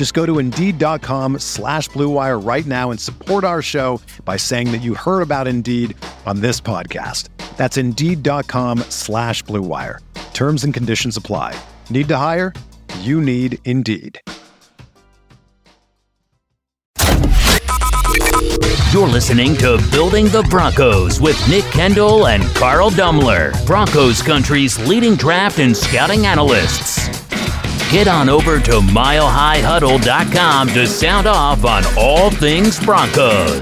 Just go to Indeed.com slash BlueWire right now and support our show by saying that you heard about Indeed on this podcast. That's Indeed.com slash BlueWire. Terms and conditions apply. Need to hire? You need Indeed. You're listening to Building the Broncos with Nick Kendall and Carl Dummler, Broncos Country's leading draft and scouting analysts. Get on over to milehighhuddle.com to sound off on all things Broncos.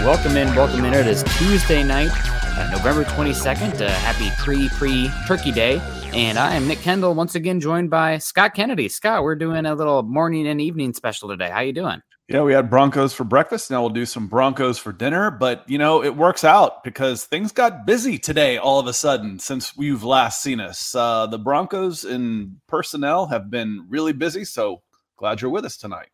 Welcome in, welcome in. It is Tuesday night, uh, November 22nd. Uh, happy pre pre Turkey Day. And I am Nick Kendall, once again joined by Scott Kennedy. Scott, we're doing a little morning and evening special today. How you doing? Yeah, we had Broncos for breakfast. Now we'll do some Broncos for dinner. But, you know, it works out because things got busy today all of a sudden since we've last seen us. Uh, the Broncos and personnel have been really busy. So glad you're with us tonight.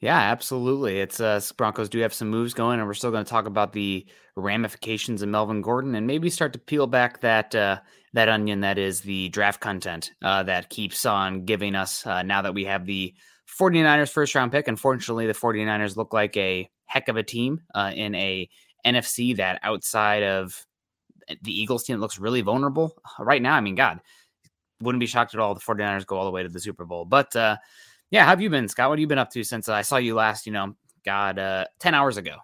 Yeah, absolutely. It's uh, Broncos do have some moves going, and we're still going to talk about the ramifications of Melvin Gordon and maybe start to peel back that uh, that onion that is the draft content uh, that keeps on giving us uh, now that we have the 49ers first round pick. Unfortunately, the 49ers look like a heck of a team uh, in a NFC that outside of the Eagles team looks really vulnerable right now. I mean, God, wouldn't be shocked at all the 49ers go all the way to the Super Bowl. But uh, yeah, how have you been, Scott? What have you been up to since I saw you last, you know, God, uh, 10 hours ago?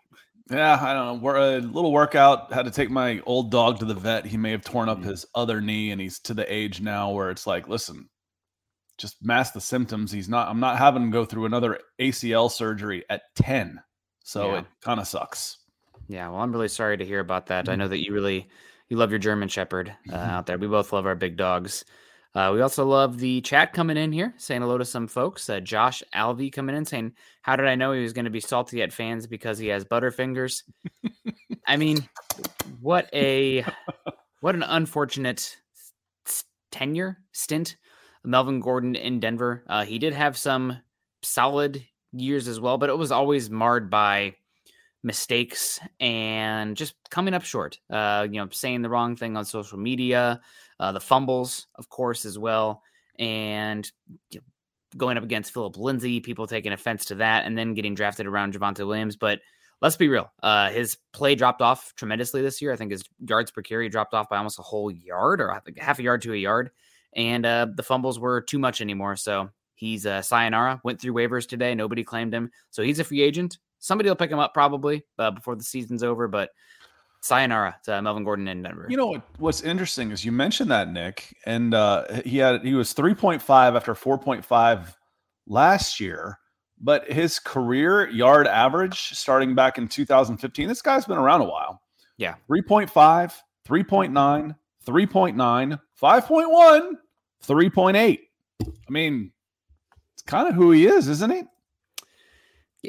Yeah, I don't know. We're a little workout. Had to take my old dog to the vet. He may have torn up mm-hmm. his other knee, and he's to the age now where it's like, listen, just mask the symptoms. He's not. I'm not having him go through another ACL surgery at 10. So yeah. it kind of sucks. Yeah, well, I'm really sorry to hear about that. Mm-hmm. I know that you really you love your German Shepherd uh, out there. We both love our big dogs. Uh, we also love the chat coming in here, saying hello to some folks. Uh, Josh Alvey coming in saying, "How did I know he was going to be salty at fans because he has butterfingers?" I mean, what a what an unfortunate tenure stint Melvin Gordon in Denver. Uh, he did have some solid years as well, but it was always marred by mistakes and just coming up short. Uh, you know, saying the wrong thing on social media, uh, the fumbles, of course, as well, and going up against Phillip Lindsay, people taking offense to that, and then getting drafted around Javonte Williams. But let's be real, uh, his play dropped off tremendously this year. I think his yards per carry dropped off by almost a whole yard, or half a yard to a yard and uh, the fumbles were too much anymore. So he's uh, sayonara. Went through waivers today. Nobody claimed him, so he's a free agent. Somebody will pick him up probably uh, before the season's over, but sayonara to Melvin Gordon in Denver. You know what, what's interesting is you mentioned that Nick, and uh, he had he was three point five after four point five last year. But his career yard average starting back in 2015, this guy's been around a while. Yeah. 3.5, 3.9, 3.9, 5.1, 3.8. I mean, it's kind of who he is, isn't he?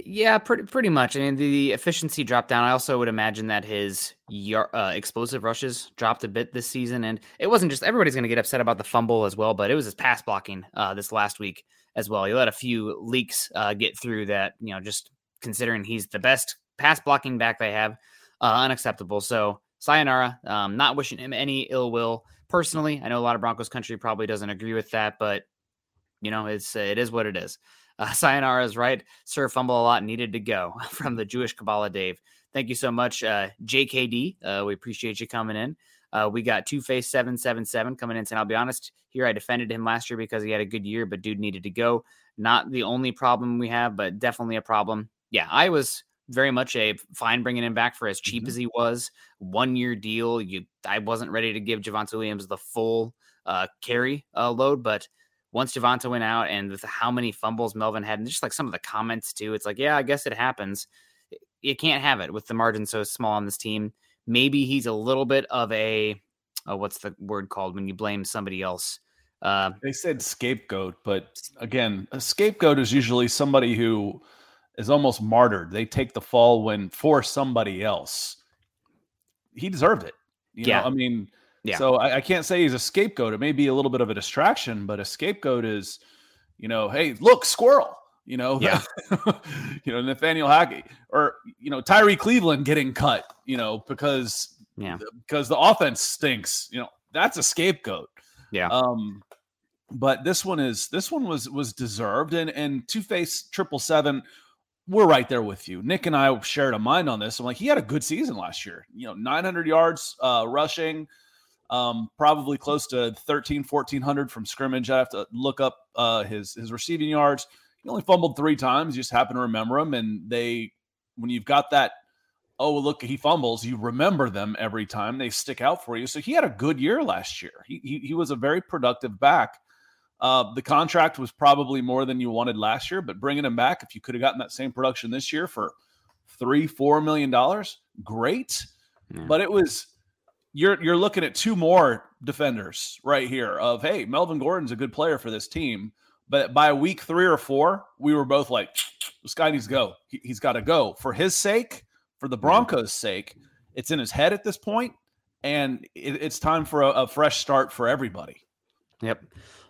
Yeah, pretty pretty much. I mean, the efficiency dropped down. I also would imagine that his uh, explosive rushes dropped a bit this season, and it wasn't just everybody's going to get upset about the fumble as well, but it was his pass blocking uh, this last week as well. He let a few leaks uh, get through that. You know, just considering he's the best pass blocking back they have, uh, unacceptable. So sayonara. Um, not wishing him any ill will personally. I know a lot of Broncos country probably doesn't agree with that, but you know, it's it is what it is. Uh, sayonara is right. Sir fumble a lot needed to go from the Jewish Kabbalah Dave. Thank you so much, uh, JKD. Uh, we appreciate you coming in. Uh, we got Two Face Seven Seven Seven coming in, and I'll be honest here. I defended him last year because he had a good year, but dude needed to go. Not the only problem we have, but definitely a problem. Yeah, I was very much a fine bringing him back for as cheap Mhm. as he was. One year deal. You, I wasn't ready to give Javonte Williams the full uh, carry uh, load, but once Javonte went out and with how many fumbles Melvin had, and just like some of the comments too, it's like, yeah, I guess it happens. You can't have it with the margin so small on this team. Maybe he's a little bit of a, uh, what's the word called when you blame somebody else? Uh, They said scapegoat, but again, a scapegoat is usually somebody who is almost martyred. They take the fall when for somebody else. He deserved it. You Yeah. know, I mean, Yeah. so I, I can't say he's a scapegoat. It may be a little bit of a distraction, but a scapegoat is, you know, hey, look, squirrel. You know, Yeah. you know, Nathaniel Hackett or you know, Tyrie Cleveland getting cut, you know, because yeah. because the offense stinks. You know, that's a scapegoat. Yeah. Um, but this one is this one was was deserved, and and Two Face Triple Seven, we're right there with you. Nick and I shared a mind on this. I'm like, he had a good season last year. You know, 900 yards uh, rushing, um, probably close to 13, 1400 from scrimmage. I have to look up uh, his his receiving yards. He only fumbled three times. You just happen to remember him, and they when you've got that oh look he fumbles you remember them every time they stick out for you so he had a good year last year he he, he was a very productive back uh, the contract was probably more than you wanted last year but bringing him back if you could have gotten that same production this year for three four million dollars great Yeah. but it was you're you're looking at two more defenders right here of hey melvin gordon's a good player for this team but by week three or four we were both like this guy needs to go. He, he's got to go. For his sake for the broncos sake it's in his head at this point and it, it's time for a, a fresh start for everybody. Yep.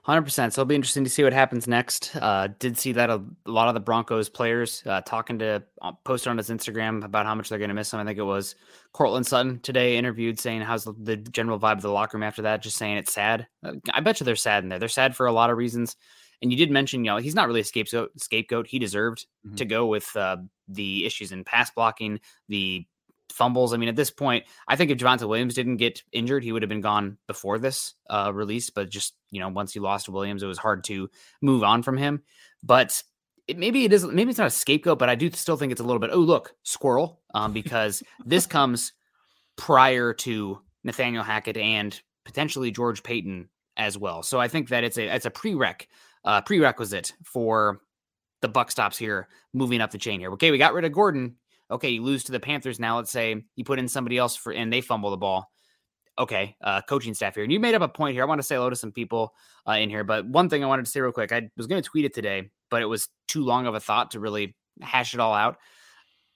100%. So it'll be interesting to see what happens next. Uh, did see that a, a lot of the Broncos players uh, talking to, uh, posted on his Instagram about how much they're going to miss him. I think it was Courtland Sutton today interviewed saying how's the, the general vibe of the locker room after that, just saying it's sad. Uh, I bet you they're sad in there. They're sad for a lot of reasons. And you did mention, you know, he's not really a scapegoat. Scapegoat. He deserved Mhm. to go with uh, the issues in pass blocking, the fumbles. I mean, at this point, I think if Javonte Williams didn't get injured, he would have been gone before this uh, release. But just you know, once he lost Williams, it was hard to move on from him. But it, maybe it is. Maybe it's not a scapegoat, but I do still think it's a little bit. Oh, look, squirrel, um, because this comes prior to Nathaniel Hackett and potentially George Paton as well. So I think that it's a it's a prereq uh, prerequisite for the buck stops here, moving up the chain here. Okay, we got rid of Gordon. Okay, you lose to the Panthers now. Let's say you put in somebody else for and they fumble the ball. Okay, uh, coaching staff here. And you made up a point here. I want to say hello to some people uh, in here, but one thing I wanted to say real quick. I was going to tweet it today, but it was too long of a thought to really hash it all out.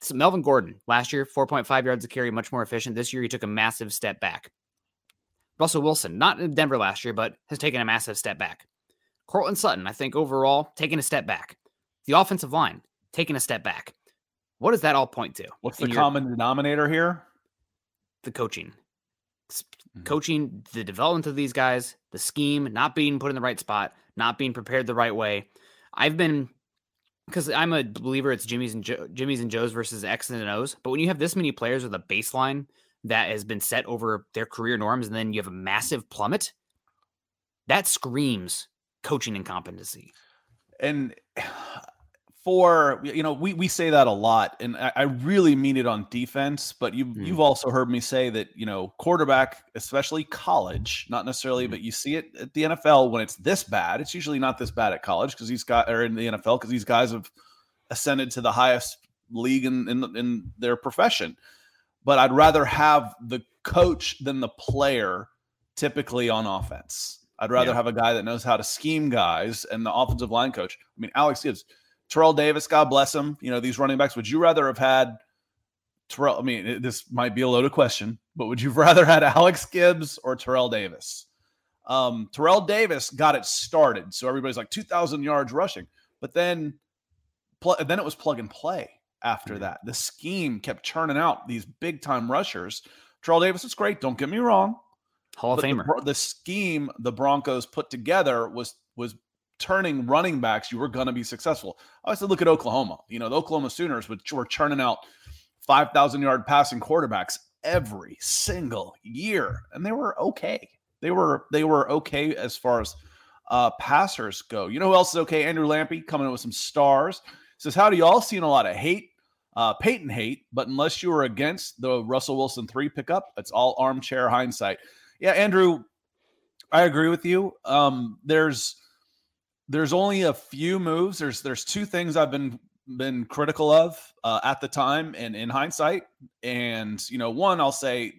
So Melvin Gordon last year, 4.5 yards a carry, much more efficient. This year, he took a massive step back. Russell Wilson, not in Denver last year, but has taken a massive step back. Courtland Sutton, I think overall, taking a step back. The offensive line, taking a step back. What does that all point to? what's the your- common denominator here The coaching. Mhm. Coaching, the development of these guys, the scheme, not being put in the right spot, not being prepared the right way. I've been because I'm a believer it's Jimmy's and jo- Jimmy's and Joe's versus X's and O's. But when you have this many players with a baseline that has been set over their career norms, and then you have a massive plummet, that screams coaching incompetency. and for you know we we say that a lot and I, I really mean it on defense but you Mm. you've also heard me say that you know quarterback especially college not necessarily Mhm. but you see it at the NFL when it's this bad it's usually not this bad at college because these guys are in the NFL because these guys have ascended to the highest league in, in in their profession but I'd rather have the coach than the player typically on offense. I'd rather Yeah. have a guy that knows how to scheme guys and the offensive line coach. I mean, Alex Gibbs, Terrell Davis, God bless him. You know, these running backs, would you rather have had Terrell? I mean, this might be a loaded question, but would you rather had Alex Gibbs or Terrell Davis? Um, Terrell Davis got it started. So everybody's like 2,000 yards rushing. But then, pl- then it was plug and play after Mhm. that. The scheme kept churning out these big time rushers. Terrell Davis is great. Don't get me wrong. Hall of But Famer. Bro- The, scheme the Broncos put together was was turning running backs. You were going to be successful. I always look at Oklahoma. You know, the Oklahoma Sooners would, were churning out five thousand yard passing quarterbacks every single year, and they were okay. They were they were okay as far as uh, passers go. You know who else is okay? Andrew Lampy coming in with some stars. Says, "How do y'all seen a lot of hate uh, Paton hate, but unless you were against the Russell Wilson three pickup, it's all armchair hindsight. Yeah, Andrew, I agree with you. Um, there's there's only a few moves. There's there's two things I've been been critical of uh, at the time and in hindsight. And you know, one I'll say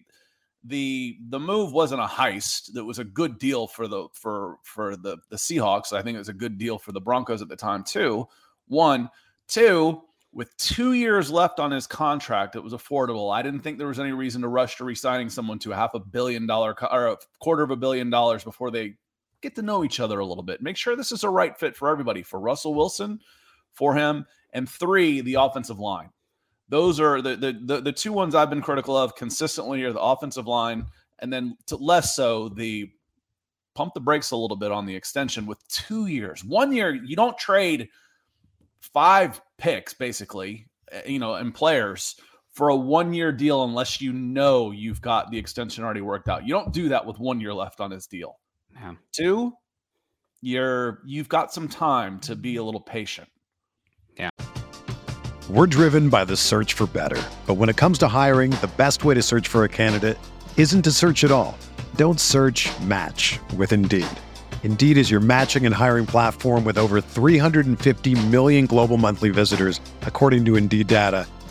the the move wasn't a heist. That was a good deal for the for for the the Seahawks. I think it was a good deal for the Broncos at the time too. One, two. With two years left on his contract, it was affordable. I didn't think there was any reason to rush to resigning someone to a half a billion dollar or a quarter of a billion dollars before they get to know each other a little bit. Make sure this is a right fit for everybody, for Russell Wilson, for him, and three, the offensive line. Those are the the the, the two ones I've been critical of consistently are the offensive line, and then to less so the pump the brakes a little bit on the extension with two years. One year, you don't trade five picks basically, eh, you know, and players for a one year deal unless you know you've got the extension already worked out. You don't do that with one year left on his deal. Yeah. Two, you're you've got some time to be a little patient. Yeah. We're driven by the search for better. But when it comes to hiring, the best way to search for a candidate isn't to search at all. Don't search match with Indeed. Indeed is your matching and hiring platform with over 350 million global monthly visitors, according to Indeed data,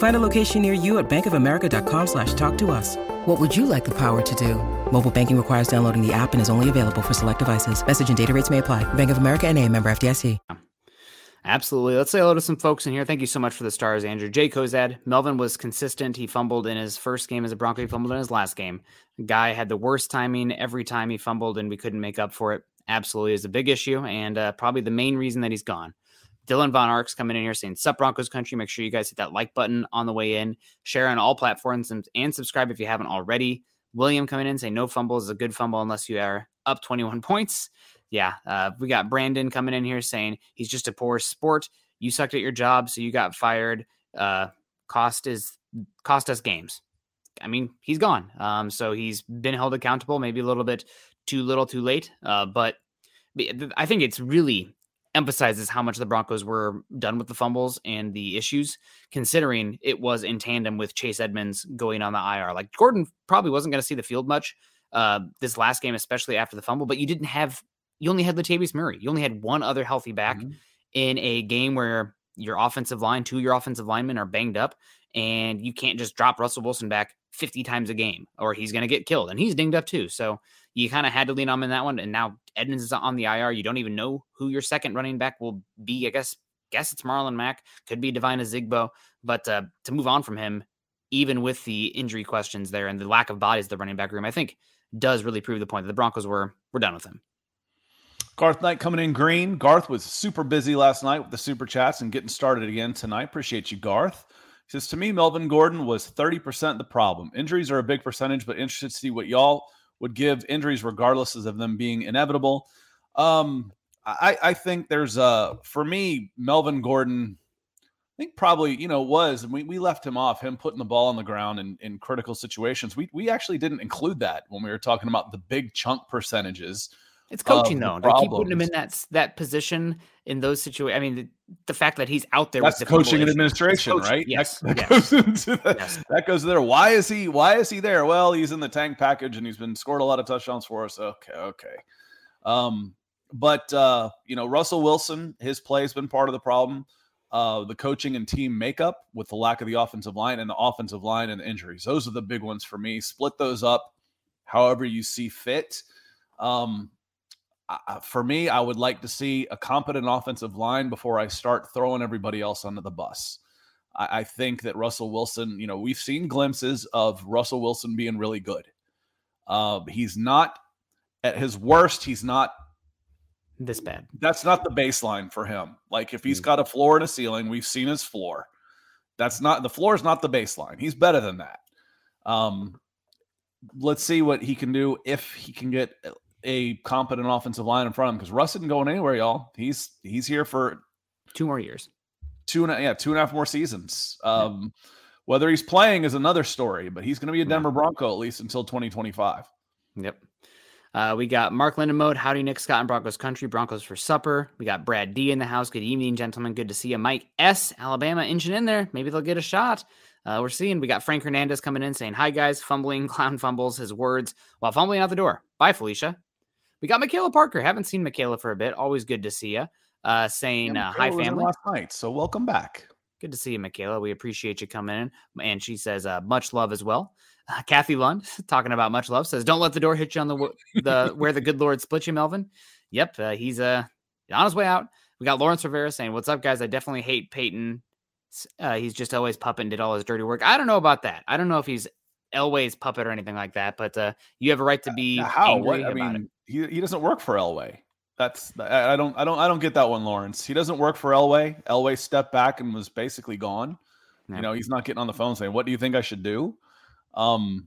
Find a location near you at bankofamerica.com slash talk to us. What would you like the power to do? Mobile banking requires downloading the app and is only available for select devices. Message and data rates may apply. Bank of America and a member FDIC. Absolutely. Let's say hello to some folks in here. Thank you so much for the stars, Andrew. Jay Kozad. Melvin was consistent. He fumbled in his first game as a Bronco. He fumbled in his last game. Guy had the worst timing every time he fumbled, and we couldn't make up for it. Absolutely is a big issue, and uh, probably the main reason that he's gone. Dylan Von Ark's coming in here saying, Sup Broncos country. Make sure you guys hit that like button on the way in. Share on all platforms and, subscribe if you haven't already. William coming in saying, No fumble is a good fumble unless you are up 21 points. Yeah. Uh, we got Brandon coming in here saying he's just a poor sport you sucked at your job, so you got fired. Uh, cost is cost us games. I mean, he's gone. Um, so he's been held accountable, maybe a little bit too little, too late. Uh, but I think it's really emphasizes how much the Broncos were done with the fumbles and the issues, considering it was in tandem with Chase Edmonds going on the IR. Like Gordon probably wasn't going to see the field much uh, this last game, especially after the fumble, but you didn't have, you only had Latavius Murray. You only had one other healthy back. Mm-hmm in a game where your offensive line, two of your offensive linemen are banged up, and you can't just drop Russell Wilson back 50 times a game or he's going to get killed. And he's dinged up too. So you kind of had to lean on him in that one. And now Edmonds is on the IR. You don't even know who your second running back will be. I guess guess it's Marlon Mack. Could be Devine Ozigbo. But uh, to move on from him, even with the injury questions there and the lack of bodies the running back room, I think does really prove the point that the Broncos were were done with him. Garth Knight coming in green. Garth was super busy last night with the super chats and getting started again tonight. Appreciate you, Garth. He says, To me, Melvin Gordon was 30% the problem. Injuries are a big percentage, but interested to see what y'all would give injuries regardless of them being inevitable. Um, I, I think there's a, for me, Melvin Gordon, I think probably, you know, was, and we, we left him off, him putting the ball on the ground in, in critical situations. We, we actually didn't include that when we were talking about the big chunk percentages It's coaching though. They keep putting him in that that position in those situations. I mean, the, the, fact that he's out there. That's coaching and administration, coaching. right? Yes. That, that yes. goes that. Yes. That goes there. Why is he? Why is he there? Well, he's in the tank package and he's been scored a lot of touchdowns for us. Okay, okay. Um, but uh, you know, Russell Wilson, his play has been part of the problem. Uh, the coaching and team makeup with the lack of the offensive line and the offensive line and the injuries. Those are the big ones for me. Split those up however you see fit. Um, for me, I would like to see a competent offensive line before I start throwing everybody else under the bus. I, I think that Russell Wilson, you know, we've seen glimpses of Russell Wilson being really good. Uh, he's not at his worst. He's not this bad. That's not the baseline for him. Like if he's mm. got a floor and a ceiling, we've seen his floor. That's not the floor is not the baseline. He's better than that. Um, let's see what he can do if he can get a competent offensive line in front of him because Russ isn't going anywhere, y'all. He's he's here for two more years, two and a, yeah, two and a half more seasons. Um, yeah. Whether he's playing is another story, but he's going to be a Denver Bronco at least until 2025. Yep. Uh, we got Mark Linden mode. Howdy, Nick Scott and Broncos country. Broncos for supper. We got Brad D in the house. Good evening, gentlemen. Good to see you. Mike S. Alabama engine in there. Maybe they'll get a shot. Uh, we're seeing we got Frank Hernandez coming in saying, Hi, guys. Fumbling, clown fumbles his words while fumbling out the door. Bye, Felicia. We got Michaela Parker. Haven't seen Michaela for a bit. Always good to see you. Uh, saying yeah, uh, hi, family. Last night, so welcome back. Good to see you, Michaela. We appreciate you coming in. And she says, uh, much love as well. Uh, Kathy Lund, talking about much love, says, "Don't let the door hit you on the the where the good Lord split you, Melvin." Yep, uh, he's uh on his way out. We got Lawrence Rivera saying, "What's up, guys? I definitely hate Paton. Uh, he's just always puppet and did all his dirty work. I don't know about that. I don't know if he's Elway's puppet or anything like that. But uh, you have a right to be how? What? I mean, he he doesn't work for Elway. That's I don't I don't I don't get that one, Lawrence. He doesn't work for Elway. Elway stepped back and was basically gone. Yeah. You know, he's not getting on the phone saying, "What do you think I should do?" Um,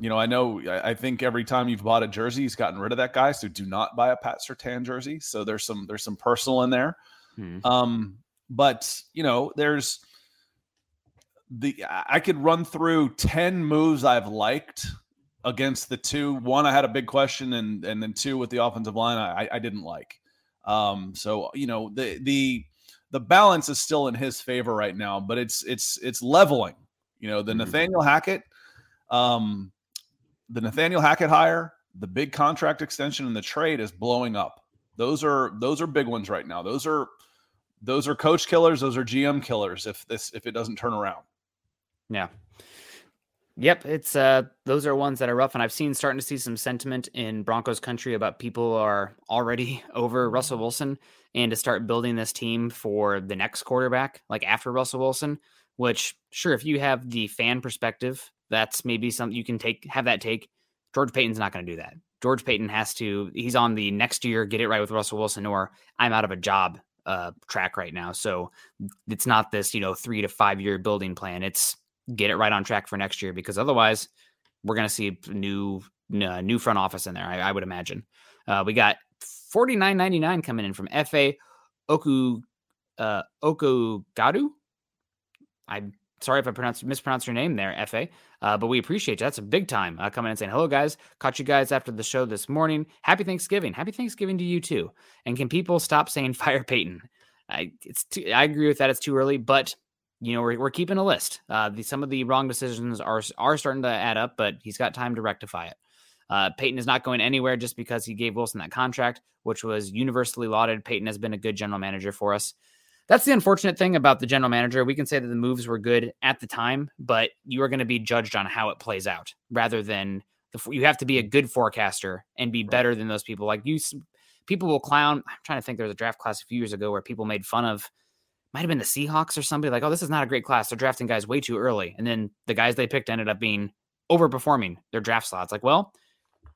you know, I know I think every time you've bought a jersey, he's gotten rid of that guy. So do not buy a Pat Surtain jersey. So there's some there's some personal in there. Hmm. Um, but you know, there's the I could run through 10 moves I've liked against the two. One I had a big question, and and then two with the offensive line I, I didn't like. Um, so you know, the the the balance is still in his favor right now, but it's it's it's leveling. You know, the mm-hmm. Nathaniel Hackett, um, the Nathaniel Hackett hire, the big contract extension, and the trade is blowing up. Those are those are big ones right now. Those are those are coach killers. Those are GM killers. If this if it doesn't turn around. Yeah. Yep, it's uh those are ones that are rough and I've seen starting to see some sentiment in Broncos country about people are already over Russell Wilson and to start building this team for the next quarterback like after Russell Wilson, which sure if you have the fan perspective that's maybe something you can take have that take. George Paton's not going to do that. George Paton has to. He's on the next year get it right with Russell Wilson, or I'm out of a job uh, track right now. So it's not this you know three to five year building plan. It's get it right on track for next year because otherwise we're going to see new uh, new front office in there. I, I would imagine. Uh, we got forty nine ninety nine coming in from Fa Oku uh. I'm sorry if I pronounced mispronounced your name there, Fa. Uh, but we appreciate you. That's a big time uh, coming and saying hello, guys. Caught you guys after the show this morning. Happy Thanksgiving. Happy Thanksgiving to you too. And can people stop saying fire Paton? I it's too, I agree with that. It's too early, but you know we're, we're keeping a list. Uh, the, some of the wrong decisions are are starting to add up, but he's got time to rectify it. Uh, Paton is not going anywhere just because he gave Wilson that contract, which was universally lauded. Paton has been a good general manager for us that's the unfortunate thing about the general manager. We can say that the moves were good at the time, but you are going to be judged on how it plays out rather than the, you have to be a good forecaster and be better than those people. Like you, people will clown. I'm trying to think. There was a draft class a few years ago where people made fun of, might have been the Seahawks or somebody like, oh, this is not a great class. They're drafting guys way too early. And then the guys they picked ended up being overperforming their draft slots. Like, well,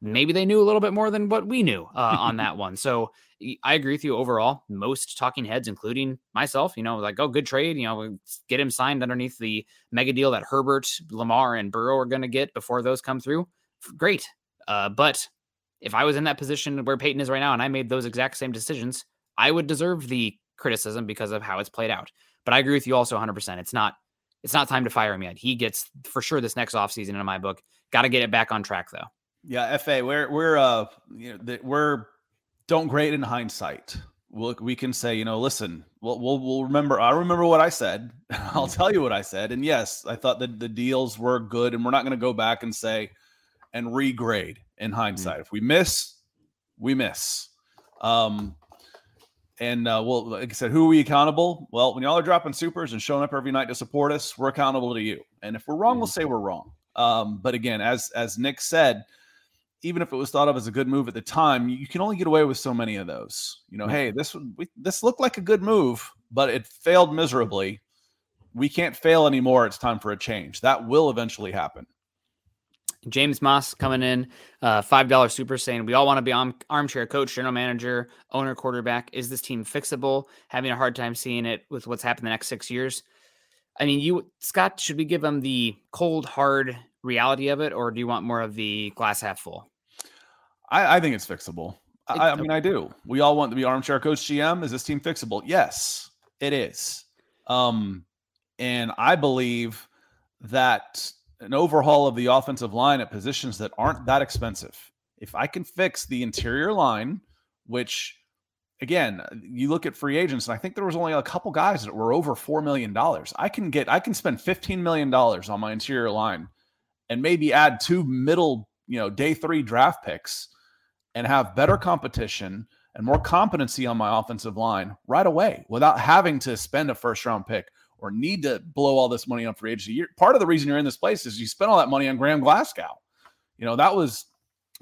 maybe they knew a little bit more than what we knew uh, on that one. So I agree with you overall. Most talking heads, including myself, you know, like, oh, good trade. You know, get him signed underneath the mega deal that Herbert, Lamar, and Burrow are going to get before those come through. Great. Uh, but if I was in that position where Paton is right now and I made those exact same decisions, I would deserve the criticism because of how it's played out. But I agree with you also 100%. It's not it's not time to fire him yet. He gets for sure this next offseason in my book. Got to get it back on track though. Yeah, FA, we're we're uh you know the, we're don't grade in hindsight. Look, we can say, you know, listen, we'll, we'll, we'll remember. I remember what I said. I'll mm-hmm. tell you what I said. And yes, I thought that the deals were good, and we're not going to go back and say and regrade in mm-hmm. hindsight. Mm-hmm. If we miss, we miss. Um, and uh, well, like I said, who are we accountable? Well, when y'all are dropping supers and showing up every night to support us, we're accountable to you. And if we're wrong, mm-hmm. we'll say we're wrong. Um, but again, as as Nick said, even if it was thought of as a good move at the time, you can only get away with so many of those. You know, mm-hmm. hey, this we, this looked like a good move, but it failed miserably. We can't fail anymore. It's time for a change. That will eventually happen. James Moss coming in, uh, five dollar super saying we all want to be arm- armchair coach, general manager, owner, quarterback. Is this team fixable? Having a hard time seeing it with what's happened the next six years. I mean, you Scott, should we give them the cold hard reality of it, or do you want more of the glass half full? I, I think it's fixable. I, I mean, I do. We all want to be armchair coach GM. Is this team fixable? Yes, it is. Um, and I believe that an overhaul of the offensive line at positions that aren't that expensive. If I can fix the interior line, which again, you look at free agents, and I think there was only a couple guys that were over four million dollars. I can get, I can spend fifteen million dollars on my interior line, and maybe add two middle, you know, day three draft picks, and have better competition and more competency on my offensive line right away without having to spend a first round pick or need to blow all this money on free agency. You're, part of the reason you're in this place is you spent all that money on Graham Glasgow. You know, that was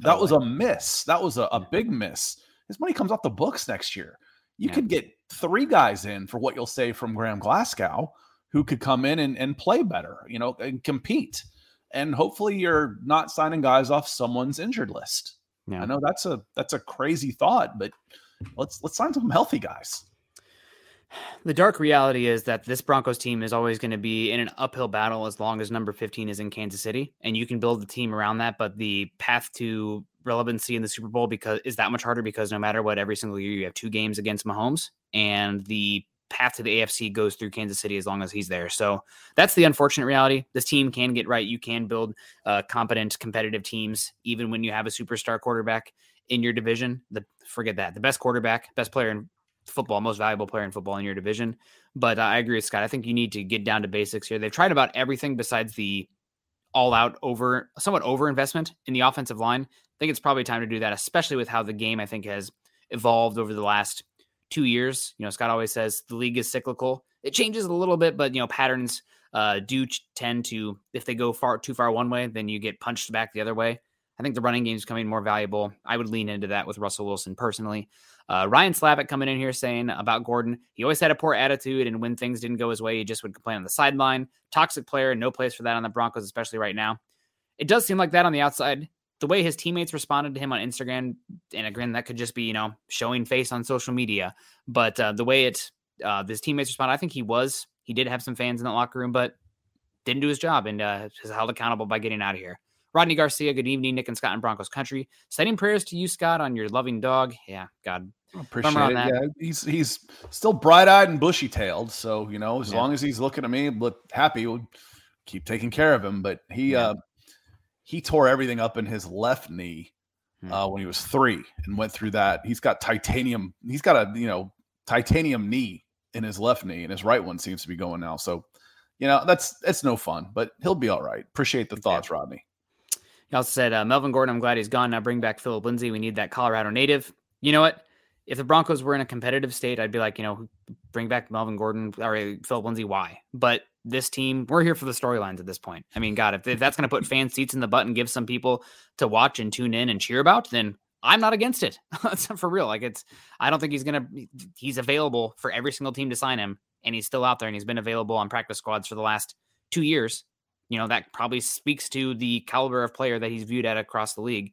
that was a miss. That was a, a big miss. His money comes off the books next year. You yeah. could get three guys in for what you'll say from Graham Glasgow who could come in and, and play better, you know, and compete. And hopefully you're not signing guys off someone's injured list. Yeah. I know that's a that's a crazy thought, but let's let's sign some healthy guys the dark reality is that this Broncos team is always going to be in an uphill battle as long as number 15 is in Kansas City and you can build the team around that but the path to relevancy in the Super Bowl because is that much harder because no matter what every single year you have two games against Mahomes and the path to the AFC goes through Kansas City as long as he's there. So that's the unfortunate reality. This team can get right. You can build uh, competent, competitive teams even when you have a superstar quarterback in your division. The forget that the best quarterback, best player in football, most valuable player in football in your division. But uh, I agree with Scott. I think you need to get down to basics here. They've tried about everything besides the all out over, somewhat over investment in the offensive line. I think it's probably time to do that, especially with how the game I think has evolved over the last two years. You know, Scott always says the league is cyclical. It changes a little bit, but you know, patterns uh, do tend to if they go far too far one way, then you get punched back the other way. I think the running game is becoming more valuable. I would lean into that with Russell Wilson personally. Uh, Ryan Slavic coming in here saying about Gordon, he always had a poor attitude, and when things didn't go his way, he just would complain on the sideline. Toxic player, no place for that on the Broncos, especially right now. It does seem like that on the outside. The way his teammates responded to him on Instagram, and again, that could just be you know showing face on social media. But uh, the way it uh, his teammates responded, I think he was he did have some fans in the locker room, but didn't do his job and uh, is held accountable by getting out of here. Rodney Garcia, good evening, Nick and Scott in Broncos country. Sending prayers to you, Scott, on your loving dog. Yeah, God. Appreciate it. Yeah, he's he's still bright eyed and bushy tailed. So, you know, as yeah. long as he's looking at me, look happy, we'll keep taking care of him. But he yeah. uh he tore everything up in his left knee hmm. uh when he was three and went through that. He's got titanium, he's got a you know, titanium knee in his left knee, and his right one seems to be going now. So, you know, that's it's no fun, but he'll be all right. Appreciate the thoughts, yeah. Rodney. He also said, uh, Melvin Gordon, I'm glad he's gone. Now bring back Phillip Lindsay. We need that Colorado native. You know what? If the Broncos were in a competitive state, I'd be like, you know, bring back Melvin Gordon or Phillip Lindsay. Why? But this team, we're here for the storylines at this point. I mean, God, if, if that's going to put fan seats in the butt and give some people to watch and tune in and cheer about, then I'm not against it. for real. Like it's, I don't think he's going to, he's available for every single team to sign him. And he's still out there and he's been available on practice squads for the last two years you know, that probably speaks to the caliber of player that he's viewed at across the league.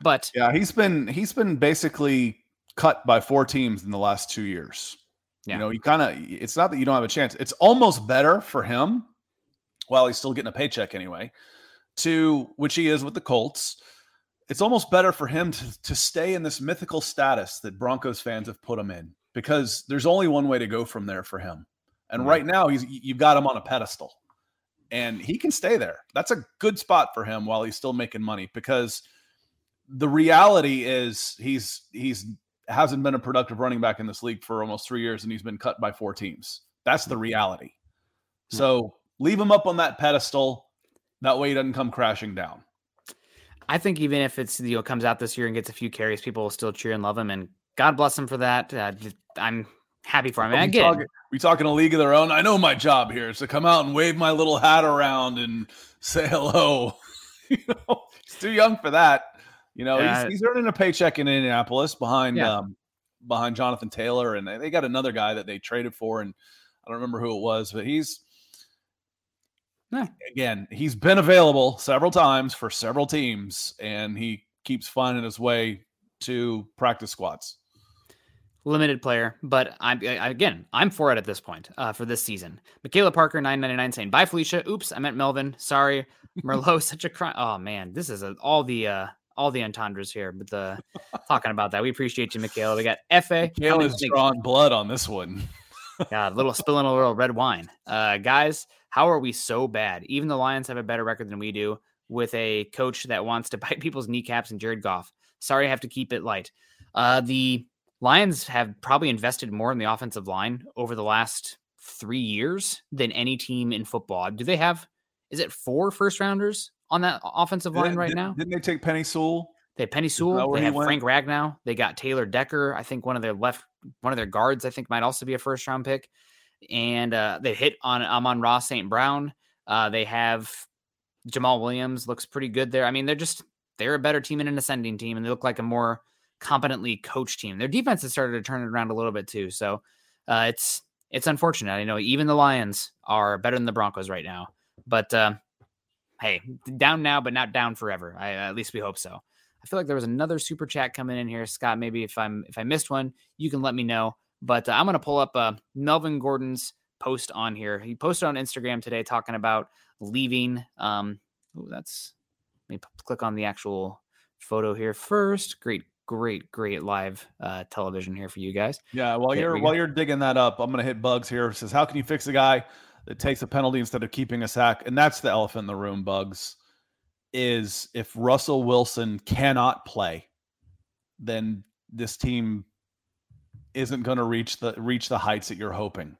But Yeah, he's been he's been basically cut by four teams in the last two years. Yeah. You know, he kind of it's not that you don't have a chance. It's almost better for him while he's still getting a paycheck anyway, to which he is with the Colts. It's almost better for him to, to stay in this mythical status that Broncos fans have put him in because there's only one way to go from there for him. And Mhm. right now he's you've got him on a pedestal. And he can stay there. That's a good spot for him while he's still making money because the reality is he's he's hasn't been a productive running back in this league for almost three years and he's been cut by four teams. That's the reality. So leave him up on that pedestal. That way he doesn't come crashing down. I think even if it's you know comes out this year and gets a few carries, people will still cheer and love him, and God bless him for that. Uh, I'm happy for him. And I we, get talking, we talking a league of their own. I know my job here is to come out and wave my little hat around and say hello. you know, he's too young for that. You know, Yeah. he's, he's earning a paycheck in Indianapolis behind Yeah. um, behind Jonathan Taylor, and they, got another guy that they traded for, and I don't remember who it was, but he's Yeah. again, he's been available several times for several teams, and he keeps finding his way to practice squads. limited player, but I'm I, again I'm for it at this point uh, for this season. Michaela Parker nine ninety nine saying bye Felicia. Oops, I meant Melvin. Sorry, Merlot. such a crime. Oh man, this is a, all the uh, all the entendres here. But the talking about that, we appreciate you, Michaela. We got Fa. Thank- drawing blood on this one. yeah, a little spilling a little red wine. Uh, guys, how are we so bad? Even the Lions have a better record than we do with a coach that wants to bite people's kneecaps and Jared Goff. Sorry, I have to keep it light. Uh, the Lions have probably invested more in the offensive line over the last three years than any team in football. Do they have, is it four first rounders on that offensive line right Didn't- now? Didn't they take Penei Sewell? They have Penei Sewell. They have went? Frank Ragnow. They got Taylor Decker. I think one of their left, one of their guards, I think might also be a first round pick. And uh, they hit on Amon-Ra St. Brown. Uh, they have Jamaal Williams looks pretty good there. I mean, they're just they're a better team and an ascending team, and they look like a more competently coached team. Their defense has started to turn it around a little bit too. So uh, it's it's unfortunate. I know even the Lions are better than the Broncos right now, but uh, hey, down now, but not down forever. I, at least we hope so. I feel like there was another super chat coming in here, Scott. Maybe if I'm if I missed one, you can let me know. But uh, I'm gonna pull up uh, Melvin Gordon's post on here. He posted on Instagram today talking about leaving. Um, ooh, that's let me p- click on the actual photo here first. Great, great, great live uh, television here for you guys. Yeah, while There you're while you're digging that up, I'm gonna hit bugs here. It says, how can you fix a guy that takes a penalty instead of keeping a sack? And that's the elephant in the room, bugs. Is if Russell Wilson cannot play, then this team isn't going to reach the reach the heights that you're hoping.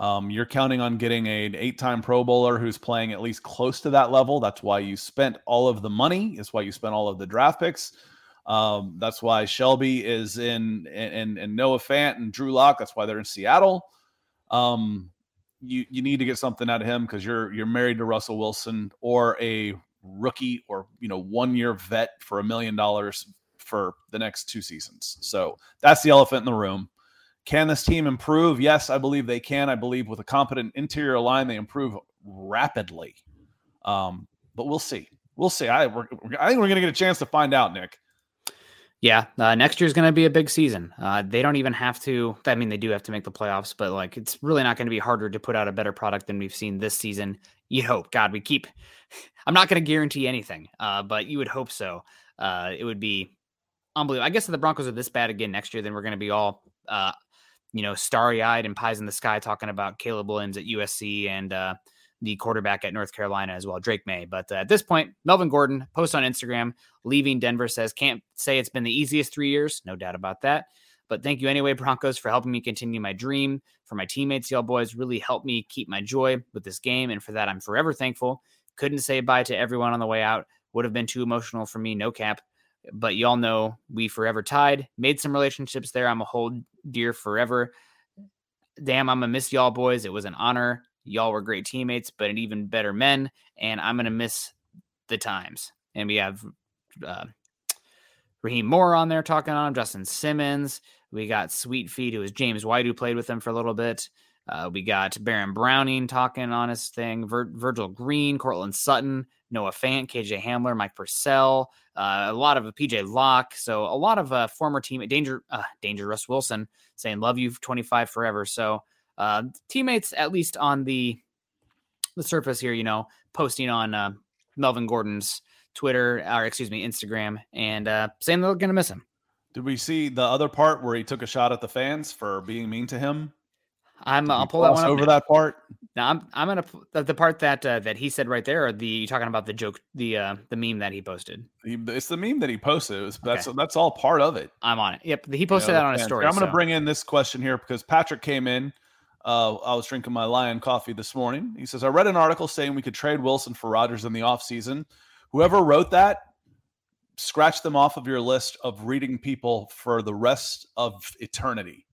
Um, you're counting on getting a- an eight-time Pro Bowler who's playing at least close to that level. That's why you spent all of the money. It's why you spent all of the draft picks. Um, that's why Shelby is in and and Noah Fant and Drew Lock. That's why they're in Seattle. Um, you you need to get something out of him because you're you're married to Russell Wilson or a rookie or you know one year vet for a million dollars for the next two seasons. So that's the elephant in the room. Can this team improve? Yes, I believe they can. I believe with a competent interior line, they improve rapidly. Um, but we'll see. We'll see. I I think we're going to get a chance to find out, Nick. Yeah, uh, next year's going to be a big season. Uh, they don't even have to. I mean, they do have to make the playoffs, but like, it's really not going to be harder to put out a better product than we've seen this season. You hope, God, we keep. I'm not going to guarantee anything, uh, but you would hope so. Uh, it would be unbelievable. I guess if the Broncos are this bad again next year, then we're going to be all, uh, you know, starry eyed and pies in the sky talking about Caleb Williams at USC and uh, the quarterback at North Carolina as well, Drake Maye. But uh, at this point, Melvin Gordon post on Instagram leaving Denver says, Can't say it's been the easiest three years. No doubt about that. But thank you anyway, Broncos, for helping me continue my dream. For my teammates, y'all boys really helped me keep my joy with this game. And for that, I'm forever thankful. Couldn't say bye to everyone on the way out. Would have been too emotional for me. No cap. but y'all know we forever tied. Made some relationships there. I'm a hold dear forever. Damn, I'm gonna miss y'all boys. It was an honor. Y'all were great teammates, but an even better men. And I'm gonna miss the times. And we have uh, Raheem Moore on there talking on him, Justin Simmons. We got Sweet Feet, who was James White, who played with him for a little bit. Uh, we got Baron Browning talking on his thing, Vir- Virgil Green, Courtland Sutton, Noah Fant, KJ Hamler, Mike Purcell, uh, a lot of PJ Locke. So a lot of uh, former teammate, Danger, uh, Danger Russ Wilson saying, love you 25 forever. So uh, teammates, at least on the, the surface here, you know, posting on uh, Melvin Gordon's Twitter, or excuse me, Instagram, and uh, saying they're going to miss him. Did we see the other part where he took a shot at the fans for being mean to him? I'm. I'll pull that one over that part. Now I'm. I'm gonna the, the part that uh, that he said right there. Or the you talking about the joke, the uh, the meme that he posted. He, it's the meme that he posted. Was, that's okay. that's all part of it. I'm on it. Yep, he posted you know, that on his story. I'm going to bring in this question here because Patrick came in. Uh, I was drinking my Lion coffee this morning. He says, I read an article saying we could trade Wilson for Rodgers in the offseason. Whoever wrote that, scratch them off of your list of reading people for the rest of eternity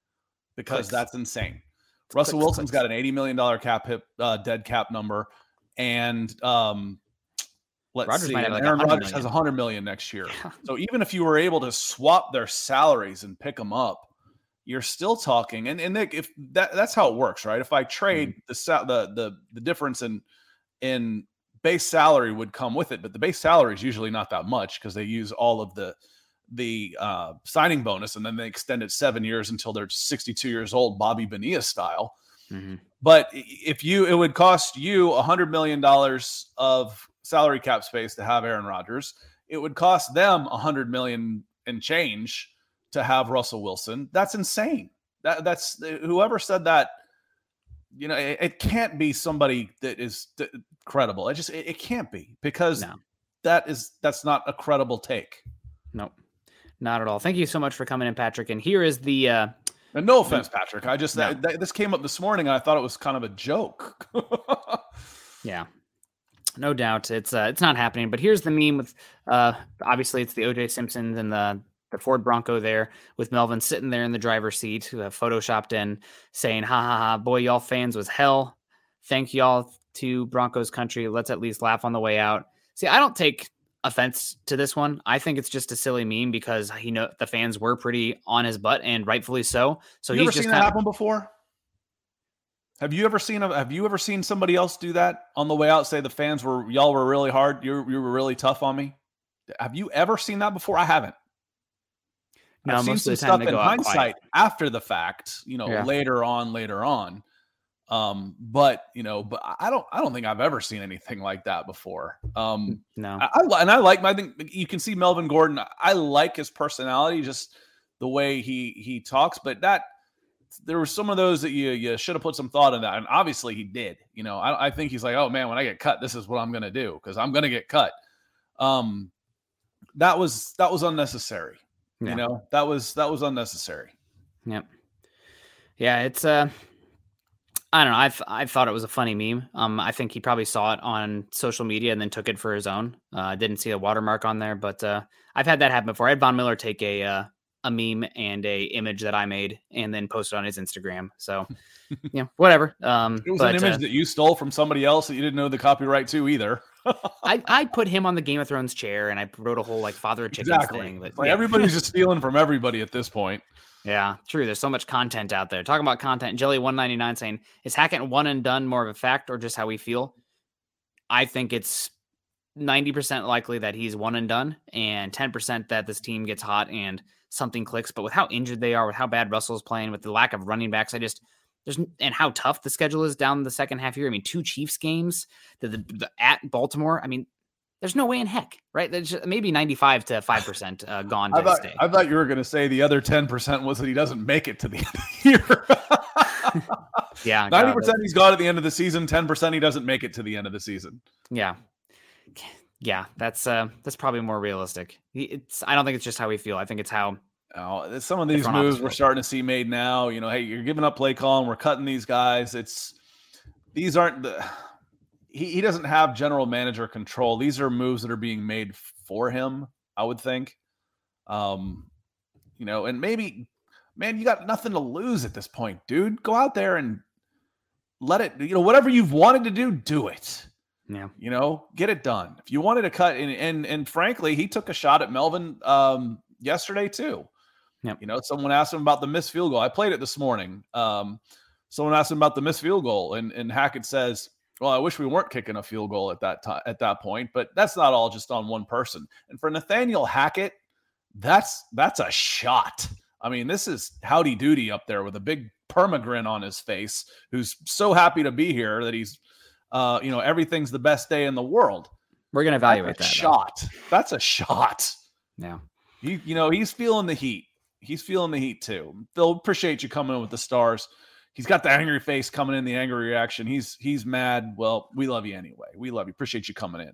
because Clicks. that's insane. Russell clicks, Wilson's clicks. got an $80 million cap uh, dead cap number. And um, let's Rodgers see, like Aaron Rodgers has 100 million next year. Yeah. So even if you were able to swap their salaries and pick them up, you're still talking. And, and Nick, if that, that's how it works, right? If I trade mm-hmm. the, the, the, the difference in, in base salary would come with it, but the base salary is usually not that much because they use all of the the uh, signing bonus and then they extend it seven years until they're 62 years old, Bobby Bonilla style. Mm-hmm. But if you, it would cost you a hundred million dollars of salary cap space to have Aaron Rodgers. It would cost them a hundred million and change to have Russell Wilson. That's insane. That that's whoever said that you know, it, it, can't be somebody that is th- credible. It just it, it can't be because no. that is that's not a credible take. Nope, not at all. Thank you so much for coming in, Patrick. And here is the. uh and no offense, Patrick. I just no. that, this came up this morning, and I thought it was kind of a joke. yeah, no doubt it's uh, it's not happening. But here's the meme with uh, obviously it's the OJ Simpsons and the the Ford Bronco there with Melvin sitting there in the driver's seat, uh, photoshopped in, saying, "Ha ha ha! Boy, y'all fans was hell. Thank y'all to Broncos country. Let's at least laugh on the way out." See, I don't take offense to this one. I think it's just a silly meme because he know the fans were pretty on his butt and rightfully so. So you he's ever just seen that happen before. Have you ever seen a, Have you ever seen somebody else do that on the way out? Say the fans were y'all were really hard. You you were really tough on me. Have you ever seen that before? I haven't. No, I've seen some stuff in hindsight after the fact, you know, yeah. later on, later on. Um, but you know, but I don't, I don't think I've ever seen anything like that before. Um, no, I, I, and I like, I think you can see Melvin Gordon. I like his personality, just the way he he talks. But that there were some of those that you you should have put some thought in that, and obviously he did. You know, I, I think he's like, oh man, when I get cut, this is what I'm going to do because I'm going to get cut. Um, that was that was unnecessary. Yeah. You know, that was that was unnecessary. Yep. Yeah, it's uh I don't know. I I thought it was a funny meme. Um, I think he probably saw it on social media and then took it for his own. I uh, didn't see a watermark on there, but uh, I've had that happen before. I had Von Miller take a uh, a meme and a image that I made and then posted on his Instagram. So, yeah, whatever. Um, it was but, an image uh, that you stole from somebody else that you didn't know the copyright to either. I, I put him on the Game of Thrones chair and I wrote a whole like father of chickens exactly. thing. But like, yeah. everybody's just stealing from everybody at this point. Yeah, true. There's so much content out there. Talking about content, Jelly 199 saying, is Hackett one and done more of a fact or just how we feel? I think it's 90% likely that he's one and done, and 10% that this team gets hot and something clicks. But with how injured they are, with how bad Russell's playing, with the lack of running backs, I just there's and how tough the schedule is down the second half year. I mean, two Chiefs games, the, the, the at Baltimore. I mean, there's no way in heck, right? There's maybe 95 to 5% uh, gone I thought, I thought you were going to say the other 10% was that he doesn't make it to the end of the year. yeah. 90% he's gone at the end of the season, 10% he doesn't make it to the end of the season. Yeah. Yeah, that's uh that's probably more realistic. It's I don't think it's just how we feel. I think it's how Oh, some of these moves we're starting to see made now. You know, hey, you're giving up play calling. We're cutting these guys. It's these aren't the he, he doesn't have general manager control. These are moves that are being made for him, I would think. Um, you know, and maybe, man, you got nothing to lose at this point, dude. Go out there and let it, you know, whatever you've wanted to do, do it. Yeah. You know, get it done. If you wanted to cut and and and frankly, he took a shot at Melvin um yesterday too. Yep. You know, someone asked him about the missed field goal. I played it this morning. Um, someone asked him about the missed field goal, and and Hackett says, "Well, I wish we weren't kicking a field goal at that time at that point." But that's not all just on one person. And for Nathaniel Hackett, that's that's a shot. I mean, this is howdy doody up there with a big permagrin on his face, who's so happy to be here that he's, uh, you know, everything's the best day in the world. We're gonna evaluate That's a that. shot. That's a shot. though. Yeah. He, you know, he's feeling the heat. He's feeling the heat too. Phil, appreciate you coming in with the stars. He's got the angry face coming in, the angry reaction. He's he's mad. Well, we love you anyway. We love you. Appreciate you coming in.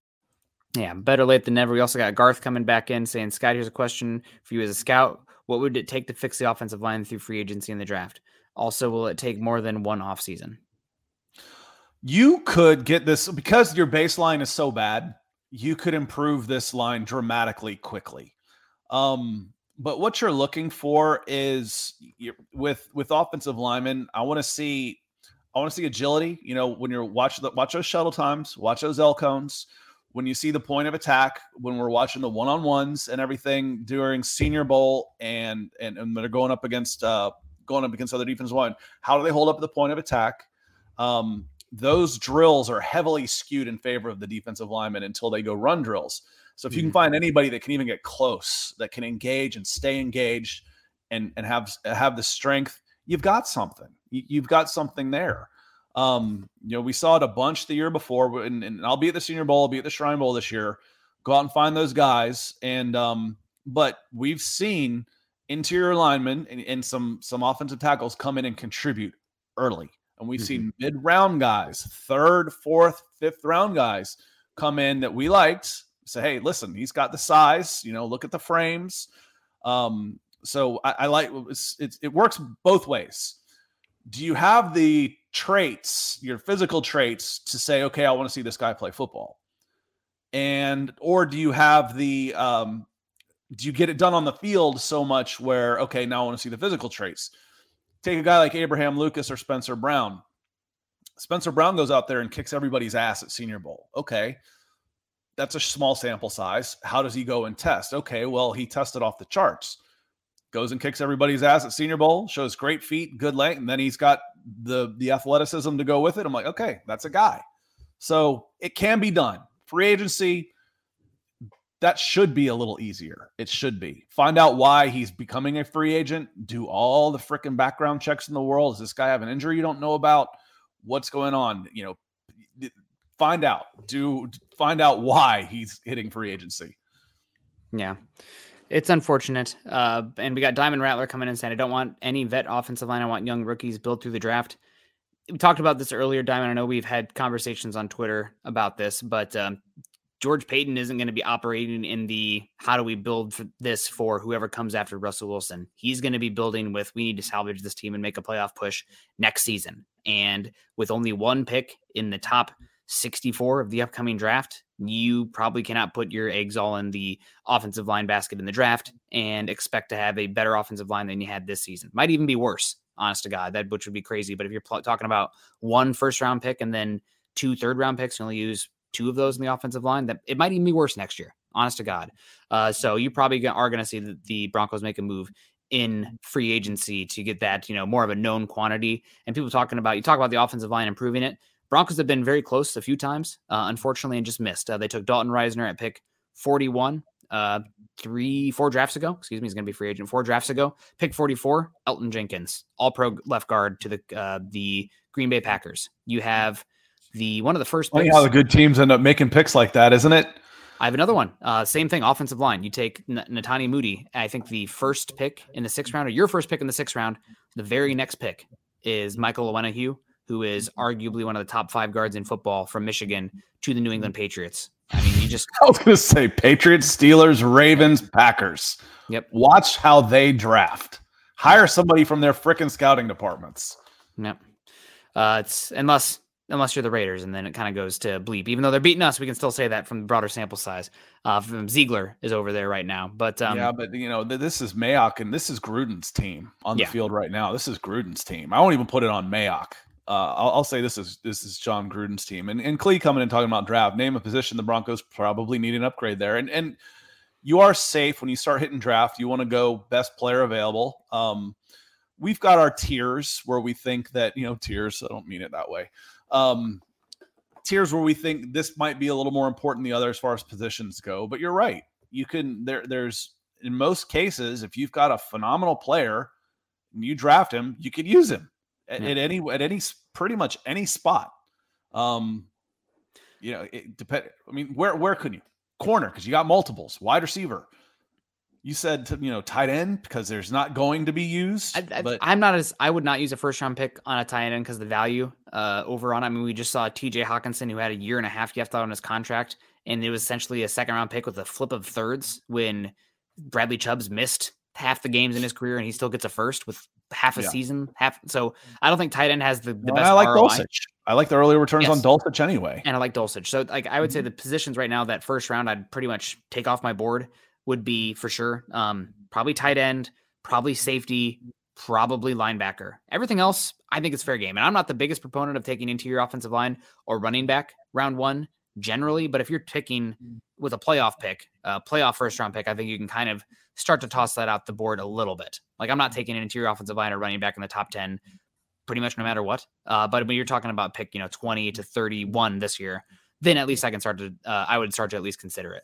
Yeah, better late than never. We also got Garth coming back in saying, Scott, here's a question for you as a scout. What would it take to fix the offensive line through free agency in the draft? Also, will it take more than one offseason? You could get this because your baseline is so bad. You could improve this line dramatically quickly. Um, but what you're looking for is with with offensive linemen. I want to see, I want to see agility. You know, when you're watch the watch those shuttle times, watch those L cones. When you see the point of attack, when we're watching the one on ones and everything during Senior Bowl, and and and they're going up against uh going up against other defensive line, how do they hold up at the point of attack? Um, those drills are heavily skewed in favor of the defensive lineman until they go run drills. So if you can find anybody that can even get close, that can engage and stay engaged, and and have have the strength, you've got something. You've got something there. Um, you know, we saw it a bunch the year before, and, and I'll be at the Senior Bowl, I'll be at the Shrine Bowl this year. Go out and find those guys, and um, but we've seen interior linemen and, and some some offensive tackles come in and contribute early. And we've seen mid round guys, third, fourth, fifth round guys come in that we liked. Say, hey, listen, he's got the size. You know, look at the frames. Um, so I, I like it's, it's, it works both ways. Do you have the traits, your physical traits, to say, okay, I want to see this guy play football, and or do you have the um, do you get it done on the field so much where okay, now I want to see the physical traits? Take a guy like Abraham Lucas or Spencer Brown. Spencer Brown goes out there and kicks everybody's ass at Senior Bowl. Okay. That's a small sample size. How does he go and test? Okay, well, he tested off the charts. Goes and kicks everybody's ass at Senior Bowl, shows great feet, good length, and then he's got the the athleticism to go with it. I'm like, okay, that's a guy. So it can be done. Free agency, that should be a little easier. It should be. Find out why he's becoming a free agent. Do all the freaking background checks in the world. Does this guy have an injury you don't know about? What's going on? You know, find out. Do find out why he's hitting free agency. Yeah. It's unfortunate. Uh, and we got Diamond Rattler coming in saying, I don't want any vet offensive line. I want young rookies built through the draft. We talked about this earlier, Diamond. I know we've had conversations on Twitter about this, but um, George Paton isn't going to be operating in the how do we build for this for whoever comes after Russell Wilson. He's going to be building with we need to salvage this team and make a playoff push next season. And with only one pick in the top 64 of the upcoming draft, you probably cannot put your eggs all in the offensive line basket in the draft and expect to have a better offensive line than you had this season. Might even be worse, honest to God, that which would be crazy. But if you're pl- talking about one first round pick and then two third round picks, you only use two of those in the offensive line, that it might even be worse next year, honest to God. Uh, so you probably are going to see the, the Broncos make a move in free agency to get that, you know, more of a known quantity. And people talking about, you talk about the offensive line improving it. Broncos have been very close a few times, uh, unfortunately, and just missed. Uh, they took Dalton Risner at pick 41, uh, three, four drafts ago. Excuse me, he's going to be free agent. Four drafts ago, pick 44, Elgton Jenkins, All Pro left guard to the uh, the Green Bay Packers. You have the one of the first. Funny Picks, how the good teams end up making picks like that, isn't it? I have another one. Uh, same thing, offensive line. You take N- Netane Muti. I think the first pick in the sixth round, or your first pick in the sixth round, the very next pick is Michael Onwenu, who is arguably one of the top five guards in football from Michigan to the New England Patriots. I mean, you just. I was going to say Patriots, Steelers, Ravens, Packers. Yep. Watch how they draft. Hire somebody from their freaking scouting departments. Yep. Uh, it's unless unless you're the Raiders, and then it kind of goes to bleep. Even though they're beating us, we can still say that from the broader sample size. Uh, from Ziegler is over there right now, but um, yeah, but you know th- this is Mayock and this is Gruden's team on the Yeah. field right now. This is Gruden's team. I won't even put it on Mayock. Uh, I'll, I'll say this is this is Jon Gruden's team. And and Clee coming and talking about draft, name a position the Broncos probably need an upgrade there. And and you are safe when you start hitting draft. You want to go best player available. Um, we've got our tiers where we think that you know tiers. I don't mean it that way. Um, tiers where we think this might be a little more important than the other as far as positions go. But you're right. You can there. There's in most cases, if you've got a phenomenal player and you draft him, you could use him at, Yeah. at any at any pretty much any spot. Um, you know, it depend. I mean, where where could you corner because you got multiples, wide receiver. You said to, you know tight end because there's not going to be used, I, I, but I'm not as I would not use a first round pick on a tight end because the value uh, over on. I mean, we just saw T.J. Hockenson who had a year and a half left on his contract, and it was essentially a second round pick with a flip of thirds when Bradley Chubb's missed half the games in his career, and he still gets a first with half a Yeah. season. Half. So I don't think tight end has the, the Well, best. I like ROI. Dulcich. I like the early returns on Yes. Dulcich anyway. and I like Dulcich. So like I would say Mm-hmm. the positions right now that first round I'd pretty much take off my board would be for sure um probably tight end, probably safety, probably linebacker. Everything else I think it's fair game. And I'm not the biggest proponent of taking interior offensive line or running back round 1 generally, but if you're picking with a playoff pick, uh playoff first round pick, I think you can kind of start to toss that out the board a little bit. Like I'm not taking an interior offensive line or running back in the top 10 pretty much no matter what. Uh, but when you're talking about pick, you know, 20 to 31 this year, then at least I can start to, uh, I would start to at least consider it.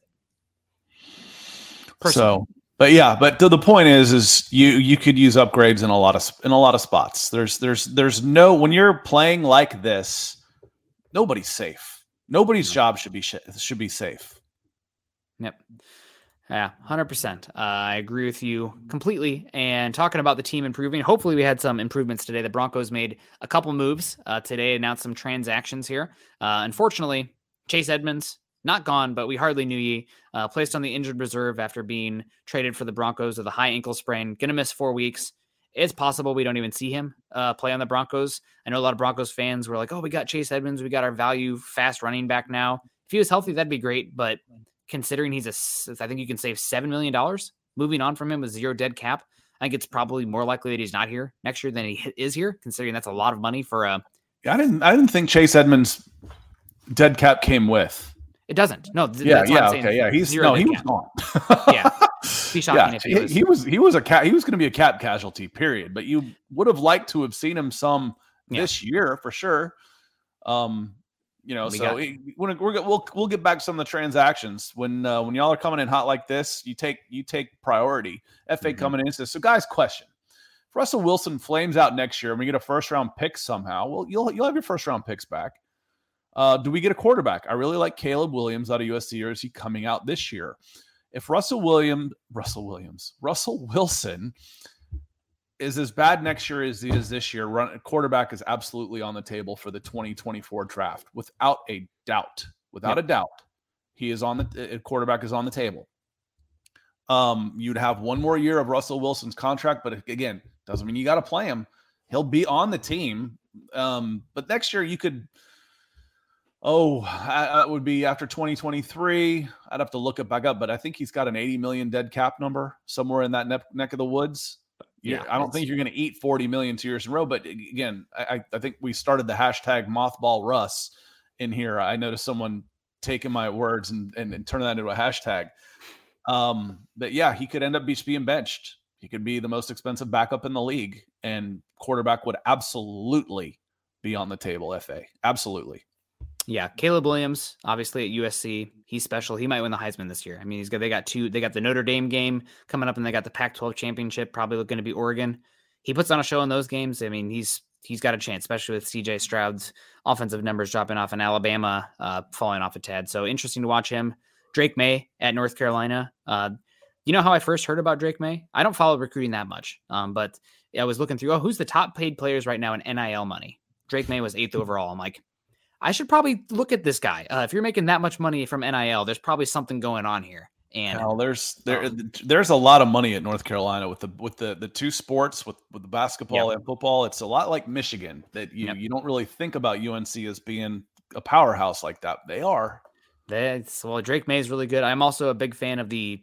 Personally. So, but yeah, but to the point is, is you you could use upgrades in a lot of in a lot of spots. There's there's there's no when you're playing like this, nobody's safe. Nobody's job should be sh- should be safe. Yep. Yeah, 100%. Uh, I agree with you completely. And talking about the team improving, hopefully we had some improvements today. The Broncos made a couple moves uh, today, announced some transactions here. Uh, unfortunately, Chase Edmonds, not gone, but we hardly knew ye, uh, placed on the injured reserve after being traded for the Broncos with a high ankle sprain, going to miss four weeks. It's possible we don't even see him uh, play on the Broncos. I know a lot of Broncos fans were like, oh, we got Chase Edmonds. We got our value fast running back now. If he was healthy, that'd be great. But considering he's a, I think you can save seven million dollars moving on from him with zero dead cap. I think it's probably more likely that he's not here next year than he is here, considering that's a lot of money for a. I didn't I didn't think Chase Edmonds dead cap came with. It doesn't. No. th- Yeah, that's why I'm yeah, okay, yeah. He's zero no, he dead was gone. Yeah. Yeah, if he was. he was he was a cat. He was going to be a cap casualty. Period. But you would have liked to have seen him some Yeah. this year for sure. Um, you know, We so got- it- we're, we're gonna- we'll we'll get back to some of the transactions when uh, when y'all are coming in hot like this. You take you take priority. FA Mm-hmm. coming in says so. Guys, question: If Russell Wilson flames out next year and we get a first round pick somehow, well, you'll you'll have your first round picks back. Uh, do we get a quarterback? I really like Caleb Williams out of USC. Or is he coming out this year? If Russell Williams, Russell Williams, Russell Wilson is as bad next year as he is this year, run quarterback is absolutely on the table for the 2024 draft without a doubt. Without a doubt, he is on the uh, quarterback is on the table. Um, you'd have one more year of Russell Wilson's contract, but again, doesn't mean you got to play him. He'll be on the team. Um, but next year you could. Oh, that would be after 2023. I'd have to look it back up, but I think he's got an 80 million dead cap number somewhere in that neck, neck of the woods. Yeah, I don't think you're going to eat 40 million two years in a row. But again, I, I- I think we started the hashtag mothball Russ in here. I noticed someone taking my words and, and, and turning that into a hashtag. Um, but yeah, he could end up just being benched. He could be the most expensive backup in the league, and quarterback would absolutely be on the table. Fa, absolutely. Yeah, Caleb Williams, obviously at USC, he's special. He might win the Heisman this year. I mean, he's got they got two. They got the Notre Dame game coming up, and they got the Pac-12 championship. Probably going to be Oregon. He puts on a show in those games. I mean, he's he's got a chance, especially with CJ Stroud's offensive numbers dropping off and Alabama uh, falling off a tad. So interesting to watch him. Drake Maye at North Carolina. Uh, you know how I first heard about Drake Maye? I don't follow recruiting that much, um, but I was looking through. Oh, who's the top paid players right now in NIL money? Drake Maye was eighth overall. I'm like, I should probably look at this guy. Uh, if you're making that much money from NIL, there's probably something going on here. And there's there um, there's a lot of money at North Carolina with the with the the two sports with with the basketball yep. and football. It's a lot like Michigan that you yep. you don't really think about UNC as being a powerhouse like that. They are. That's well, Drake Maye is really good. I'm also a big fan of the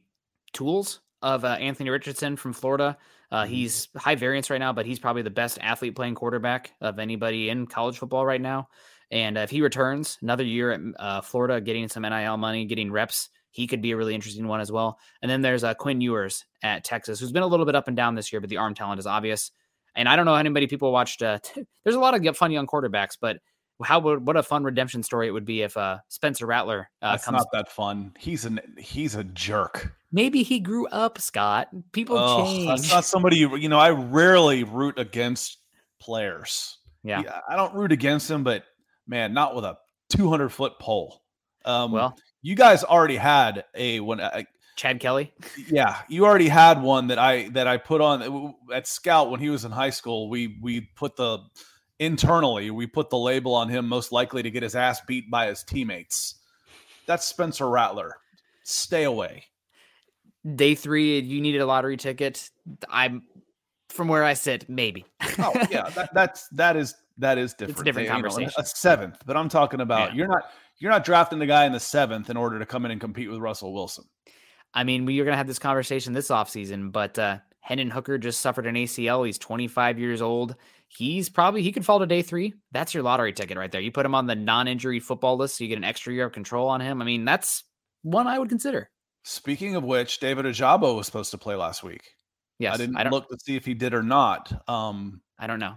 tools of uh, Anthony Richardson from Florida. Uh, mm-hmm. he's high variance right now, but he's probably the best athlete playing quarterback of anybody in college football right now. And if he returns another year at uh, Florida, getting some NIL money, getting reps, he could be a really interesting one as well. And then there's uh, Quinn Ewers at Texas, who's been a little bit up and down this year, but the arm talent is obvious. And I don't know how many people watched. Uh, t- there's a lot of fun young quarterbacks, but how would what a fun redemption story it would be if uh, Spencer Rattler uh, That's comes. not that fun. He's an he's a jerk. Maybe he grew up, Scott. People oh, change. That's not somebody you, you know. I rarely root against players. Yeah. yeah, I don't root against them, but man, not with a 200 foot pole. Um, well, you guys already had a one. I, Chad Kelly. Yeah, you already had one that I that I put on at Scout when he was in high school. We we put the internally we put the label on him most likely to get his ass beat by his teammates. That's Spencer Rattler. Stay away. Day three, you needed a lottery ticket. I'm from where I sit, maybe. oh yeah, that, that's that is that is different. It's a different they, conversation. You know, a seventh, but I'm talking about yeah. you're not you're not drafting the guy in the seventh in order to come in and compete with Russell Wilson. I mean, we are going to have this conversation this offseason, but uh, Hendon Hooker just suffered an ACL. He's 25 years old. He's probably, he could fall to day three. That's your lottery ticket right there. You put him on the non injury football list so you get an extra year of control on him. I mean, that's one I would consider. Speaking of which, David Ojabo was supposed to play last week. Yes, I didn't I look to see if he did or not. Um, I don't know.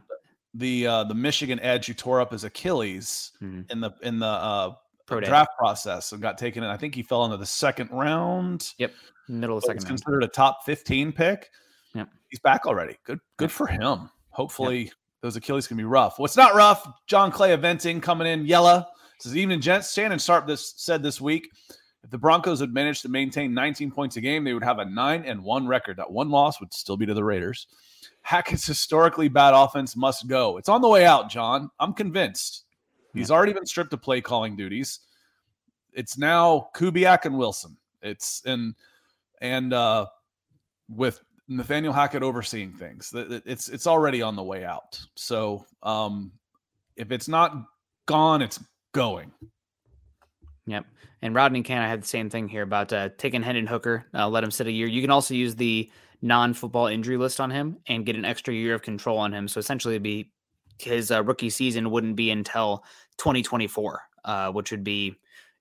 The uh, the Michigan edge who tore up his Achilles mm-hmm. in the in the uh, draft process and got taken And I think he fell into the second round. Yep, middle of the second. He's considered a top fifteen pick. Yep, he's back already. Good, good yep. for him. Hopefully, yep. those Achilles can be rough. What's not rough? John Clay eventing coming in. Yella says evening, gents. Shannon Sharpe this said this week. If the Broncos had managed to maintain 19 points a game, they would have a nine and one record. That one loss would still be to the Raiders. Hackett's historically bad offense must go. It's on the way out, John. I'm convinced. He's already been stripped of play calling duties. It's now Kubiak and Wilson. It's and and uh with Nathaniel Hackett overseeing things. It's it's already on the way out. So um if it's not gone, it's going. Yep. And Rodney Can, I had the same thing here about uh, taking Hendon Hooker, uh, let him sit a year. You can also use the non-football injury list on him and get an extra year of control on him. So essentially, be his uh, rookie season wouldn't be until 2024, uh, which would be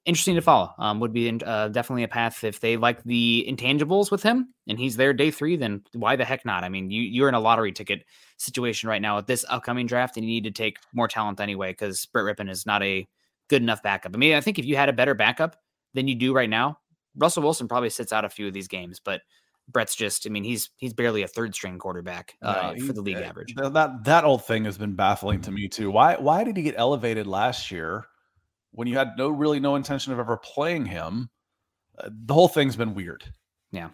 interesting to follow. Um, would be uh, definitely a path if they like the intangibles with him and he's there day three. Then why the heck not? I mean, you you're in a lottery ticket situation right now with this upcoming draft, and you need to take more talent anyway because Brett Rypien is not a good enough backup. I mean, I think if you had a better backup than you do right now, Russell Wilson probably sits out a few of these games, but Brett's just, I mean, he's he's barely a third string quarterback uh, for the league average. That that old thing has been baffling to me too. Why why did he get elevated last year when you had no really no intention of ever playing him? Uh, the whole thing's been weird. Yeah.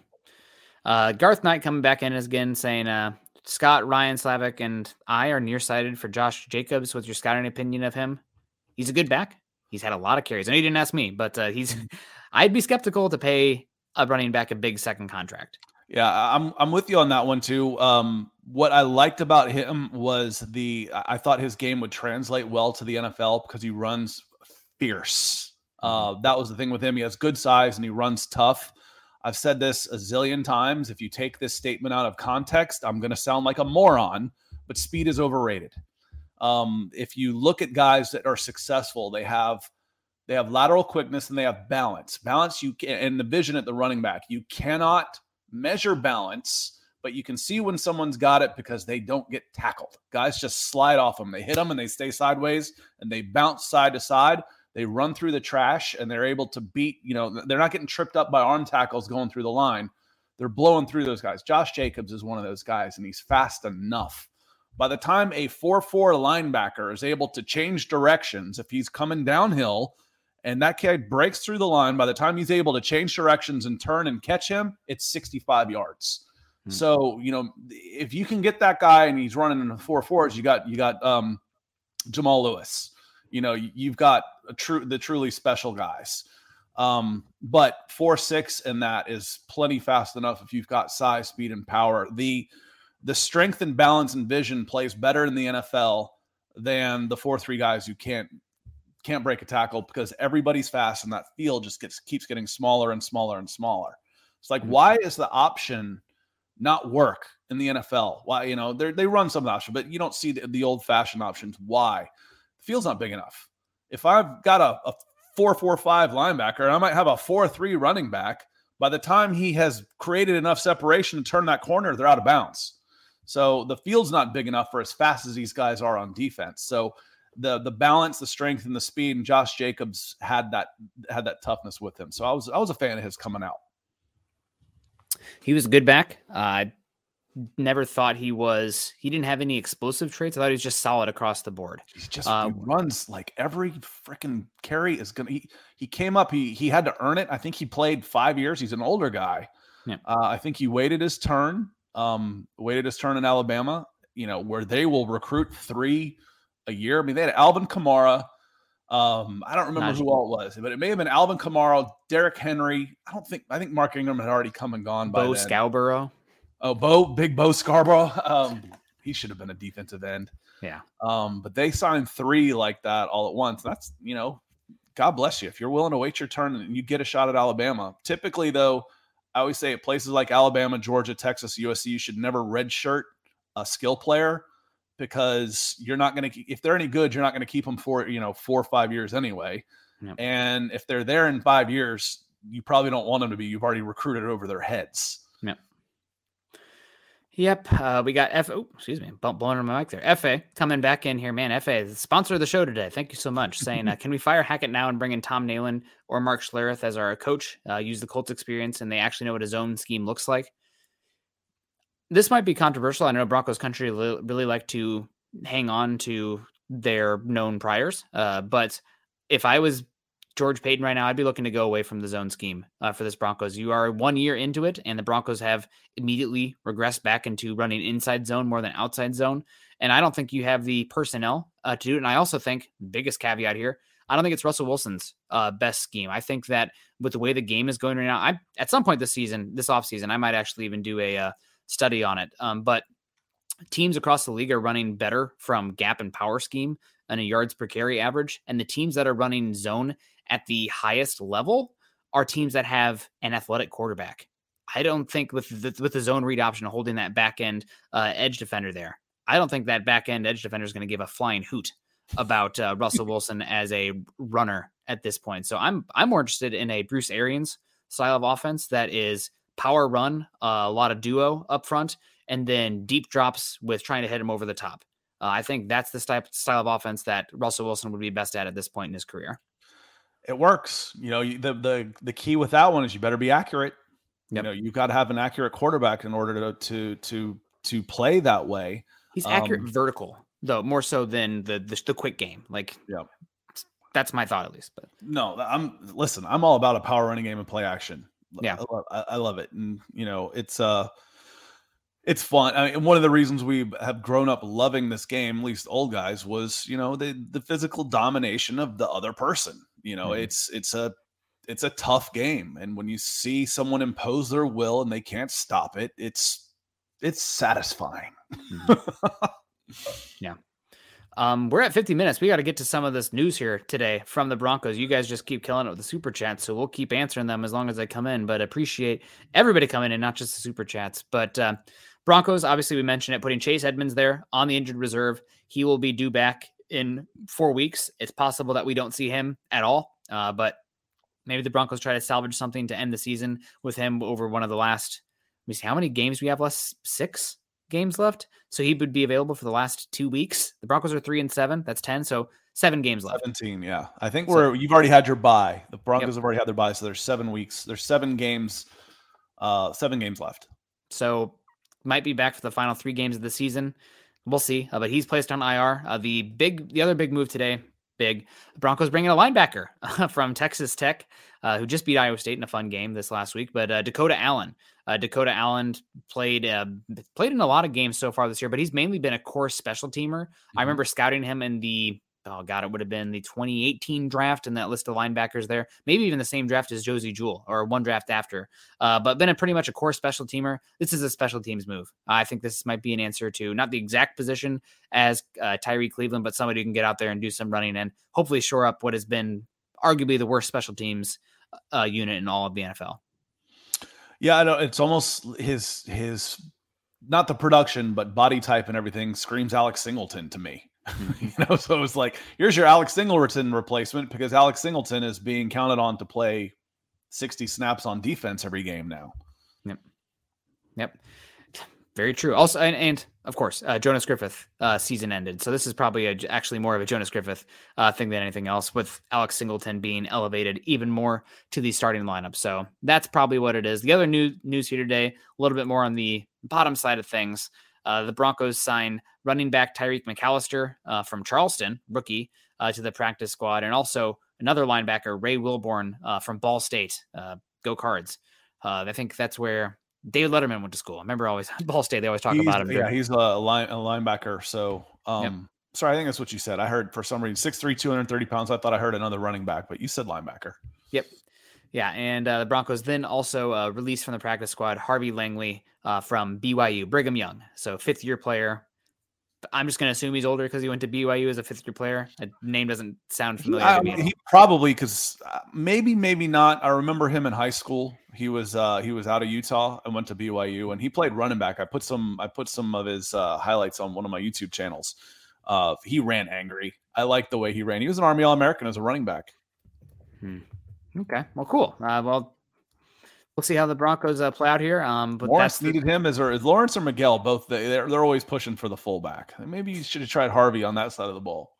Uh, Garth Knight coming back in again saying, uh, Scott, Ryan Slavic, and I are nearsighted for Josh Jacobs. What's your scouting opinion of him? He's a good back. He's had a lot of carries. I know you didn't ask me, but uh, he's. I'd be skeptical to pay a running back a big second contract. Yeah, I'm I'm with you on that one too. Um, what I liked about him was the I thought his game would translate well to the NFL because he runs fierce. Uh, mm-hmm. that was the thing with him. He has good size and he runs tough. I've said this a zillion times. If you take this statement out of context, I'm going to sound like a moron, but speed is overrated. Um, if you look at guys that are successful, they have they have lateral quickness and they have balance. Balance you can and the vision at the running back. You cannot measure balance, but you can see when someone's got it because they don't get tackled. Guys just slide off them. They hit them and they stay sideways and they bounce side to side. They run through the trash and they're able to beat, you know, they're not getting tripped up by arm tackles going through the line. They're blowing through those guys. Josh Jacobs is one of those guys and he's fast enough by the time a 4 4 linebacker is able to change directions, if he's coming downhill and that kid breaks through the line. By the time he's able to change directions and turn and catch him, it's 65 yards. Hmm. So you know if you can get that guy and he's running in the four fours, you got you got um, Jamal Lewis. You know you've got a true the truly special guys. Um, but four six and that is plenty fast enough if you've got size, speed, and power. The the strength and balance and vision plays better in the NFL than the four three guys who can't can't break a tackle because everybody's fast and that field just gets keeps getting smaller and smaller and smaller. It's like, mm-hmm. why is the option not work in the NFL? Why, you know, they run some option, but you don't see the, the old fashioned options. Why? The field's not big enough. If I've got a, a four four five linebacker, I might have a four three running back. By the time he has created enough separation to turn that corner, they're out of bounds. So the field's not big enough for as fast as these guys are on defense. So the the balance, the strength, and the speed. And Josh Jacobs had that had that toughness with him. So I was I was a fan of his coming out. He was a good back. I uh, never thought he was. He didn't have any explosive traits. I thought he was just solid across the board. He's just uh, he runs like every freaking carry is gonna. He he came up. He he had to earn it. I think he played five years. He's an older guy. Yeah. Uh, I think he waited his turn. Um, waited his turn in Alabama. You know where they will recruit three a year. I mean, they had Alvin Kamara. Um, I don't remember Najee. who all it was, but it may have been Alvin Kamara, Derrick Henry. I don't think I think Mark Ingram had already come and gone by Bo then. Scarborough. Oh, Bo, big Bo Scarborough. Um, he should have been a defensive end. Yeah. Um, but they signed three like that all at once. That's you know, God bless you if you're willing to wait your turn and you get a shot at Alabama. Typically, though, I always say at places like Alabama, Georgia, Texas, USC, you should never redshirt a skill player because you're not going to if they're any good you're not going to keep them for you know four or five years anyway yep. and if they're there in five years you probably don't want them to be you've already recruited over their heads yep Yep, uh, we got F. Oh, excuse me, bump blowing on my mic there. FA coming back in here, man. FA, is the sponsor of the show today. Thank you so much. Saying, uh, can we fire Hackett now and bring in Tom Nalen or Mark Schlereth as our coach? Uh, use the Colts experience, and they actually know what his own scheme looks like this might be controversial. I know Broncos country really like to hang on to their known priors, uh, but if I was George Paton right now, I'd be looking to go away from the zone scheme uh, for this Broncos. You are one year into it, and the Broncos have immediately regressed back into running inside zone more than outside zone. And I don't think you have the personnel uh, to do it. And I also think, biggest caveat here, I don't think it's Russell Wilson's uh, best scheme. I think that with the way the game is going right now, I at some point this season, this offseason, I might actually even do a uh, study on it. Um, but teams across the league are running better from gap and power scheme and a yards per carry average. And the teams that are running zone at the highest level are teams that have an athletic quarterback. I don't think with the, with the zone read option holding that back end uh, edge defender there, I don't think that back end edge defender is going to give a flying hoot about uh, Russell Wilson as a runner at this point. So I'm I'm more interested in a Bruce Arians style of offense that is power run, uh, a lot of duo up front, and then deep drops with trying to hit him over the top. Uh, I think that's the type style of offense that Russell Wilson would be best at at this point in his career. It works. You know, the the the key with that one is you better be accurate. Yep. You know, you've got to have an accurate quarterback in order to to to to play that way. He's accurate um, vertical though, more so than the, the the quick game. Like, yeah, that's my thought at least. But no, I'm listen. I'm all about a power running game and play action. Yeah, I love, I love it, and you know, it's uh, it's fun. I mean, one of the reasons we have grown up loving this game, at least old guys, was you know the the physical domination of the other person. You know, mm-hmm. it's it's a it's a tough game, and when you see someone impose their will and they can't stop it, it's it's satisfying. Mm-hmm. yeah. Um, we're at 50 minutes. We got to get to some of this news here today from the Broncos. You guys just keep killing it with the super chats, so we'll keep answering them as long as they come in. But appreciate everybody coming in, not just the super chats. But uh, Broncos, obviously, we mentioned it, putting Chase Edmonds there on the injured reserve. He will be due back in four weeks. It's possible that we don't see him at all, uh, but maybe the Broncos try to salvage something to end the season with him over one of the last. Let me see how many games we have left. Six games left, so he would be available for the last two weeks. The Broncos are three and seven. That's ten. So seven games left. Seventeen. Yeah, I think we're you've already had your bye. The Broncos yep. have already had their bye, so there's seven weeks. There's seven games. Uh, seven games left. So might be back for the final three games of the season. We'll see. Uh, but he's placed on IR. Uh, the big, the other big move today, big. The Broncos bringing a linebacker from Texas Tech, uh, who just beat Iowa State in a fun game this last week. But uh, Dakota Allen, uh, Dakota Allen played uh, played in a lot of games so far this year, but he's mainly been a core special teamer. Mm-hmm. I remember scouting him in the oh god, it would have been the 2018 draft in that list of linebackers there. Maybe even the same draft as Josey Jewell or one draft after. Uh, but been a pretty much a core special teamer. This is a special teams move. I think this might be an answer to not the exact position as uh, Tyrie Cleveland, but somebody who can get out there and do some running and hopefully shore up what has been arguably the worst special teams uh, unit in all of the NFL. Yeah, I know it's almost his his not the production, but body type and everything screams Alex Singleton to me. you know, so it's like, here's your Alex Singleton replacement because Alex Singleton is being counted on to play 60 snaps on defense every game now. Yep. Yep. Very true. Also, and, and of course, uh, Jonas Griffith uh, season ended, so this is probably a, actually more of a Jonas Griffith uh, thing than anything else. With Alex Singleton being elevated even more to the starting lineup, so that's probably what it is. The other new news here today, a little bit more on the bottom side of things. Uh, the Broncos sign running back Tyreik McAllister uh, from Charleston, rookie, uh, to the practice squad, and also another linebacker, Ray Wilborn from Ball State. Go Cards! I think that's where David Letterman went to school. I remember always Ball State. They always talk he's, about him. Yeah, he's a, line, a linebacker. So, um, yep. sorry, I think that's what you said. I heard for some reason 6'3", 230 pounds. I thought I heard another running back, but you said linebacker. Yep. Yeah, and uh, the Broncos then also uh, released from the practice squad Harvey Langley uh, from BYU, Brigham Young. So fifth year player. I'm just going to assume he's older because he went to BYU as a fifth year player. The name doesn't sound familiar yeah, to me. He probably because uh, maybe maybe not. I remember him in high school. He was uh, he was out of Utah and went to BYU and he played running back. I put some I put some of his uh, highlights on one of my YouTube channels. Uh, he ran angry. I like the way he ran. He was an Army All American as a running back. Hmm. Okay, well, cool. Uh, well, we'll see how the Broncos uh, play out here. Um, but Lawrence the... needed him as or is Lawrence or Miguel both. They're they're always pushing for the fullback. Maybe you should have tried Harvey on that side of the ball.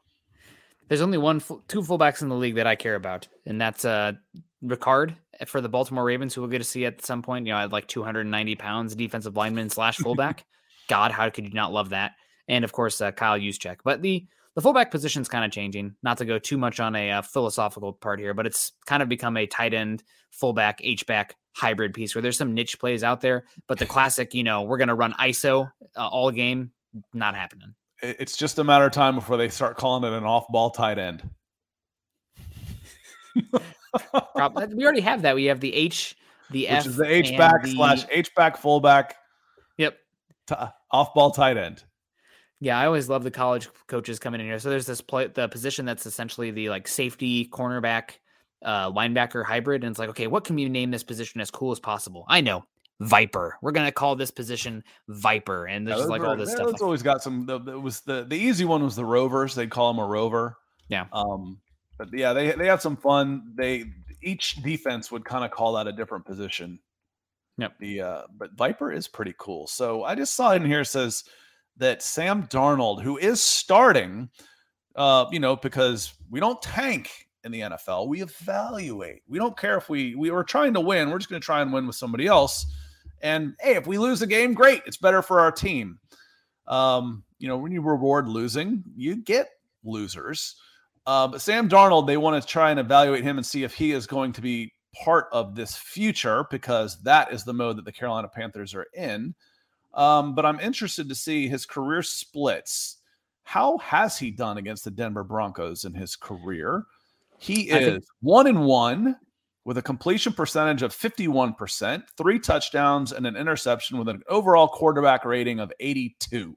There's only one, two fullbacks in the league that I care about, and that's uh Ricard for the Baltimore Ravens, who we'll get to see at some point. You know, at like 290 pounds, defensive lineman slash fullback. God, how could you not love that? And of course, uh, Kyle Juszczyk. But the the fullback position is kind of changing. Not to go too much on a uh, philosophical part here, but it's kind of become a tight end, fullback, H back hybrid piece where there's some niche plays out there, but the classic, you know, we're going to run ISO uh, all game, not happening. It's just a matter of time before they start calling it an off ball tight end. we already have that. We have the H, the Which F, is the H back the... slash H back fullback. Yep. T- off ball tight end. Yeah, I always love the college coaches coming in here. So there's this play, the position that's essentially the like safety cornerback, uh, linebacker hybrid, and it's like, okay, what can we name this position as cool as possible? I know, Viper. We're gonna call this position Viper, and there's yeah, like all this yeah, stuff. It's always got some. It was the the easy one was the Rovers. They'd call them a rover. Yeah. Um, but yeah, they they had some fun. They each defense would kind of call that a different position. Yep. The uh, but Viper is pretty cool. So I just saw in here says that Sam Darnold, who is starting, uh, you know, because we don't tank in the NFL, we evaluate. We don't care if we we were trying to win. We're just going to try and win with somebody else. And hey, if we lose a game, great. It's better for our team. Um, you know, when you reward losing, you get losers. Uh, but Sam Darnold, they want to try and evaluate him and see if he is going to be part of this future because that is the mode that the Carolina Panthers are in. Um, but I'm interested to see his career splits. How has he done against the Denver Broncos in his career? He is one and one with a completion percentage of 51%, three touchdowns, and an interception with an overall quarterback rating of 82.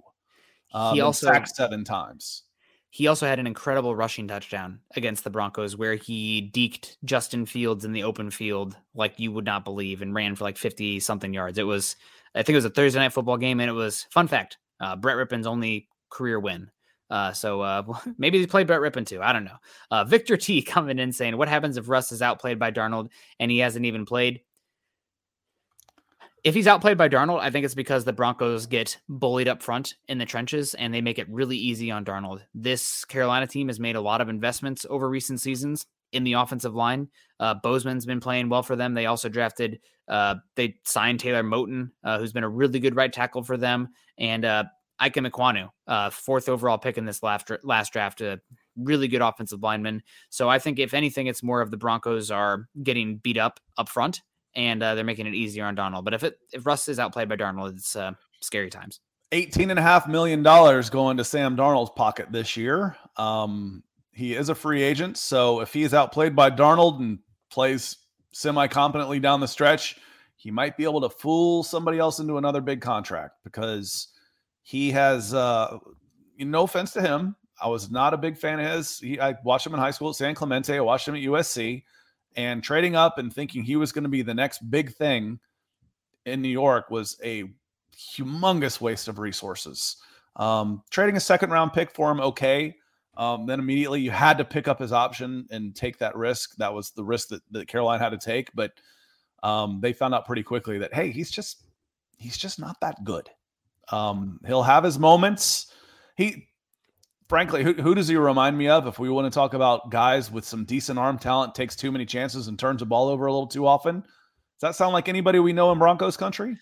Um, he also sacked seven times. He also had an incredible rushing touchdown against the Broncos where he deked Justin Fields in the open field like you would not believe and ran for like 50 something yards. It was I think it was a Thursday night football game, and it was fun fact: uh, Brett Rypien's only career win. Uh, so uh, maybe they played Brett Rypien too. I don't know. Uh, Victor T coming in saying, "What happens if Russ is outplayed by Darnold and he hasn't even played?" If he's outplayed by Darnold, I think it's because the Broncos get bullied up front in the trenches and they make it really easy on Darnold. This Carolina team has made a lot of investments over recent seasons in the offensive line. Uh, Bozeman's been playing well for them. They also drafted, uh, they signed Taylor Moton, uh, who's been a really good right tackle for them, and Ikem Ekwonu, uh, fourth overall pick in this last last draft. a really good offensive linemen. So I think if anything, it's more of the Broncos are getting beat up up front and uh, they're making it easier on Darnold. But if it if Russ is outplayed by Darnold, it's uh, scary times. Eighteen and a half million dollars going to Sam Darnold's pocket this year. Um, he is a free agent, so if he is outplayed by Darnold and plays semi competently down the stretch, he might be able to fool somebody else into another big contract because he has. Uh, no offense to him, I was not a big fan of his. He, I watched him in high school at San Clemente. I watched him at USC, and trading up and thinking he was going to be the next big thing in New York was a humongous waste of resources. Um, trading a second round pick for him, okay. Um, then immediately you had to pick up his option and take that risk. That was the risk that, that Carolina had to take. But um, they found out pretty quickly that hey, he's just he's just not that good. Um, he'll have his moments. He frankly, who, who does he remind me of? If we want to talk about guys with some decent arm talent, takes too many chances and turns the ball over a little too often. Does that sound like anybody we know in Broncos country?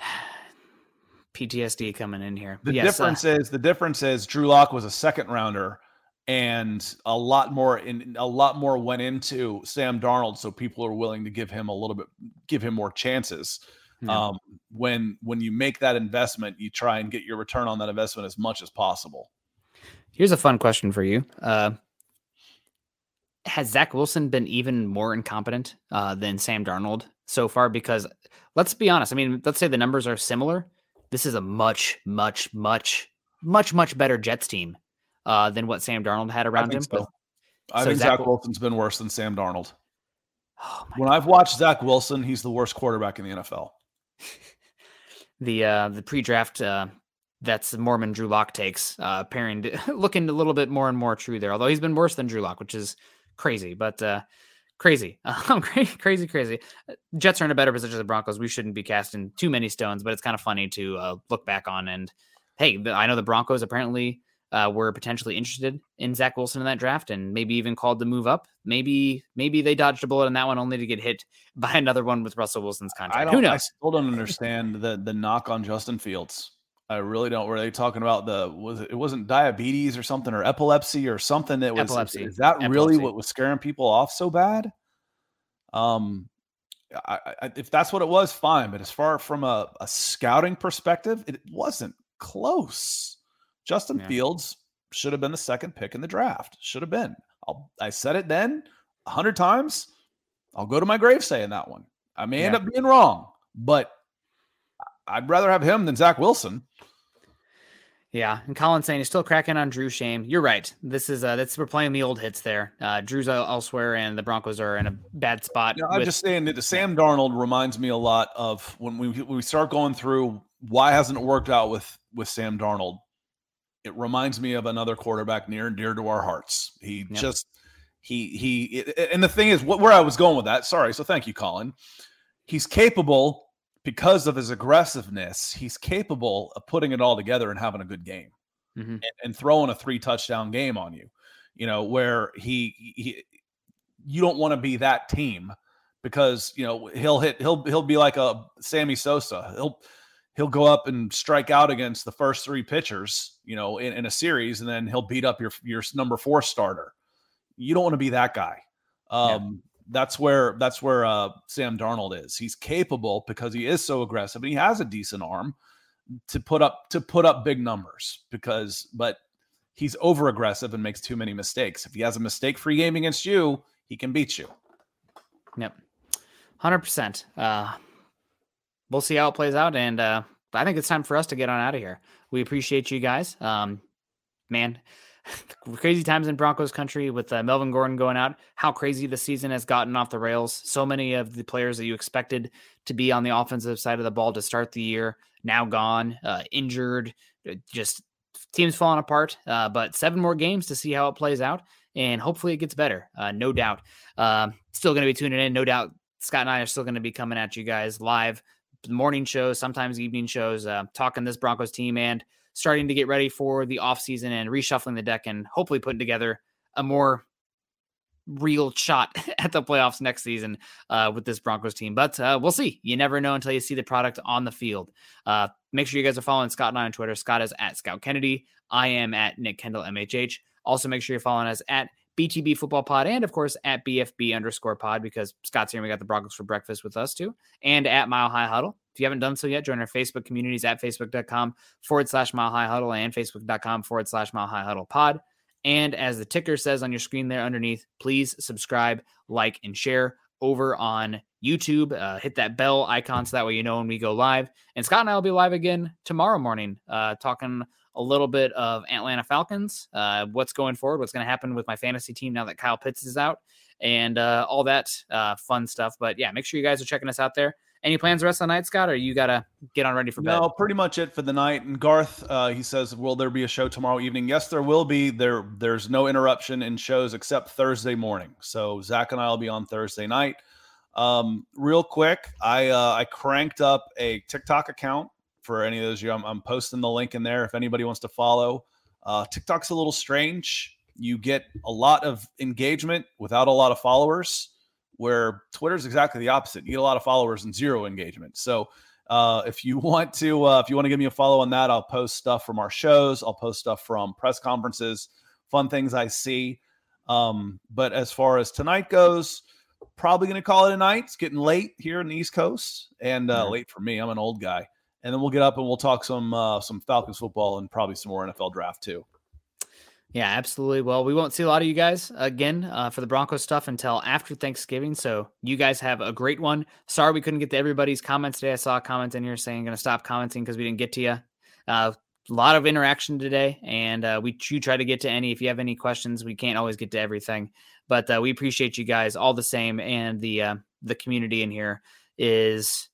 PTSD coming in here. The yes, difference uh, is the difference is Drew Lock was a second rounder and a lot more in a lot more went into Sam Darnold, so people are willing to give him a little bit, give him more chances. Yeah. Um, when when you make that investment, you try and get your return on that investment as much as possible. Here's a fun question for you. Uh, has Zach Wilson been even more incompetent uh, than Sam Darnold so far? Because let's be honest. I mean, let's say the numbers are similar. This is a much, much, much, much, much better Jets team uh, than what Sam Darnold had around him. So. I so think Zach, Zach Wilson's been worse than Sam Darnold. Oh when God. I've watched Zach Wilson, he's the worst quarterback in the NFL. the uh, the pre-draft uh, that's Mormon Drew Lock takes, uh, pairing looking a little bit more and more true there. Although he's been worse than Drew Lock, which is crazy, but uh, crazy, um, crazy, crazy. Jets are in a better position than the Broncos. We shouldn't be casting too many stones, but it's kind of funny to uh, look back on. And hey, I know the Broncos apparently uh, were potentially interested in Zach Wilson in that draft, and maybe even called to move up. Maybe maybe they dodged a bullet on that one, only to get hit by another one with Russell Wilson's contract. Who knows? I still don't understand the the knock on Justin Fields. I really don't. Were they talking about the was it, it wasn't diabetes or something or epilepsy or something that was epilepsy? Is that epilepsy. really what was scaring people off so bad? Um, I, I, if that's what it was, fine. But as far from a, a scouting perspective, it wasn't close. Justin yeah. Fields should have been the second pick in the draft. Should have been. I'll, I said it then a hundred times. I'll go to my grave saying that one. I may yeah. end up being wrong, but I'd rather have him than Zach Wilson. Yeah, and Colin saying he's still cracking on Drew Shame. You're right. This is uh that's we're playing the old hits there. Uh Drew's elsewhere and the Broncos are in a bad spot. Yeah, I'm just saying that Sam Darnold reminds me a lot of when we when we start going through why hasn't it worked out with with Sam Darnold it reminds me of another quarterback near and dear to our hearts. He yep. just he he and the thing is what where I was going with that. Sorry, so thank you, Colin. He's capable because of his aggressiveness. He's capable of putting it all together and having a good game mm-hmm. and, and throwing a three touchdown game on you. You know where he he you don't want to be that team because you know he'll hit he'll he'll be like a Sammy Sosa. He'll he'll go up and strike out against the first three pitchers, you know, in, in, a series, and then he'll beat up your your number four starter. You don't want to be that guy. Um, yeah. That's where that's where uh, Sam Darnold is. He's capable because he is so aggressive and he has a decent arm to put up to put up big numbers. Because, but he's over aggressive and makes too many mistakes. If he has a mistake free game against you, he can beat you. Yep, hundred uh, percent we'll see how it plays out. And uh, I think it's time for us to get on out of here. We appreciate you guys. Um, man, crazy times in Broncos country with uh, Melvin Gordon going out. How crazy the season has gotten off the rails. So many of the players that you expected to be on the offensive side of the ball to start the year now gone, uh, injured, uh, just teams falling apart. Uh, but seven more games to see how it plays out. And hopefully it gets better. Uh, no doubt. Um, still going to be tuning in. No doubt Scott and I are still going to be coming at you guys live morning shows, sometimes evening shows, uh, talking this Broncos team and starting to get ready for the offseason and reshuffling the deck and hopefully putting together a more real shot at the playoffs next season uh, with this Broncos team. But uh, we'll see. You never know until you see the product on the field. Uh, make sure you guys are following Scott and I on Twitter. Scott is at Scout Kennedy. I am at Nick Kendell MHH. Also, make sure you're following us at BTB Football Pod and, of course, at BFB underscore pod because Scott's here. And we got the Broncos for breakfast with us too, and at Mile High Huddle. If you haven't done so yet, join our Facebook communities at facebook.com forward slash Mile High Huddle and facebook.com forward slash Mile High Huddle pod. And as the ticker says on your screen there underneath, please subscribe, like, and share over on YouTube. Uh, hit that bell icon so that way you know when we go live. And Scott and I will be live again tomorrow morning, uh, talking a little bit of Atlanta Falcons, uh, what's going forward, what's going to happen with my fantasy team now that Kyle Pitts is out, and uh, all that uh, fun stuff. But yeah, make sure you guys are checking us out there. Any plans the rest of the night, Scott, or you got to get on ready for bed? No, pretty much it for the night. And Garth, uh, he says, will there be a show tomorrow evening? Yes, there will be. There, There's no interruption in shows except Thursday morning. So Zach and I will be on Thursday night. Um, real quick, I uh, I cranked up a TikTok account for any of those you. I'm, I'm posting the link in there if anybody wants to follow. Uh, TikTok's a little strange. You get a lot of engagement without a lot of followers, where Twitter's exactly the opposite. You get a lot of followers and zero engagement. So uh, if you want to, uh, if you want to give me a follow on that, I'll post stuff from our shows. I'll post stuff from press conferences, fun things I see. Um, but as far as tonight goes, probably going to call it a night. It's getting late here in the East Coast, and uh, mm-hmm. late for me. I'm an old guy. And then we'll get up and we'll talk some uh, some Falcons football and probably some more NFL draft too. Yeah, absolutely. Well, we won't see a lot of you guys again uh, for the Broncos stuff until after Thanksgiving. So you guys have a great one. Sorry we couldn't get to everybody's comments today. I saw a comment in here saying going to stop commenting because we didn't get to you. Uh, a lot of interaction today, and uh, we you try to get to any. If you have any questions, we can't always get to everything, but uh, we appreciate you guys all the same, and the uh, the community in here is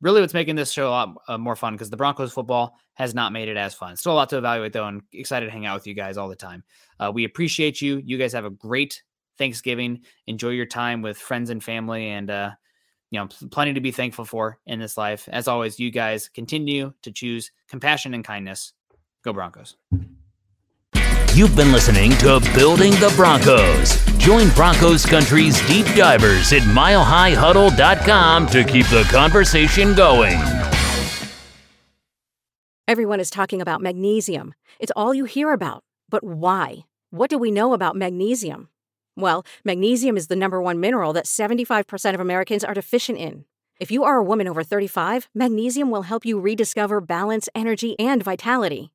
really what's making this show a lot uh, more fun because the Broncos football has not made it as fun. Still a lot to evaluate though, and excited to hang out with you guys all the time. Uh, we appreciate you. You guys have a great Thanksgiving. Enjoy your time with friends and family, and uh, you know, plenty to be thankful for in this life. As always, you guys continue to choose compassion and kindness. Go Broncos. You've been listening to Building the Broncos. Join Broncos Country's deep divers at milehighhuddle.com to keep the conversation going. Everyone is talking about magnesium. It's all you hear about. But why? What do we know about magnesium? Well, magnesium is the number one mineral that 75% of Americans are deficient in. If you are a woman over 35, magnesium will help you rediscover balance, energy, and vitality.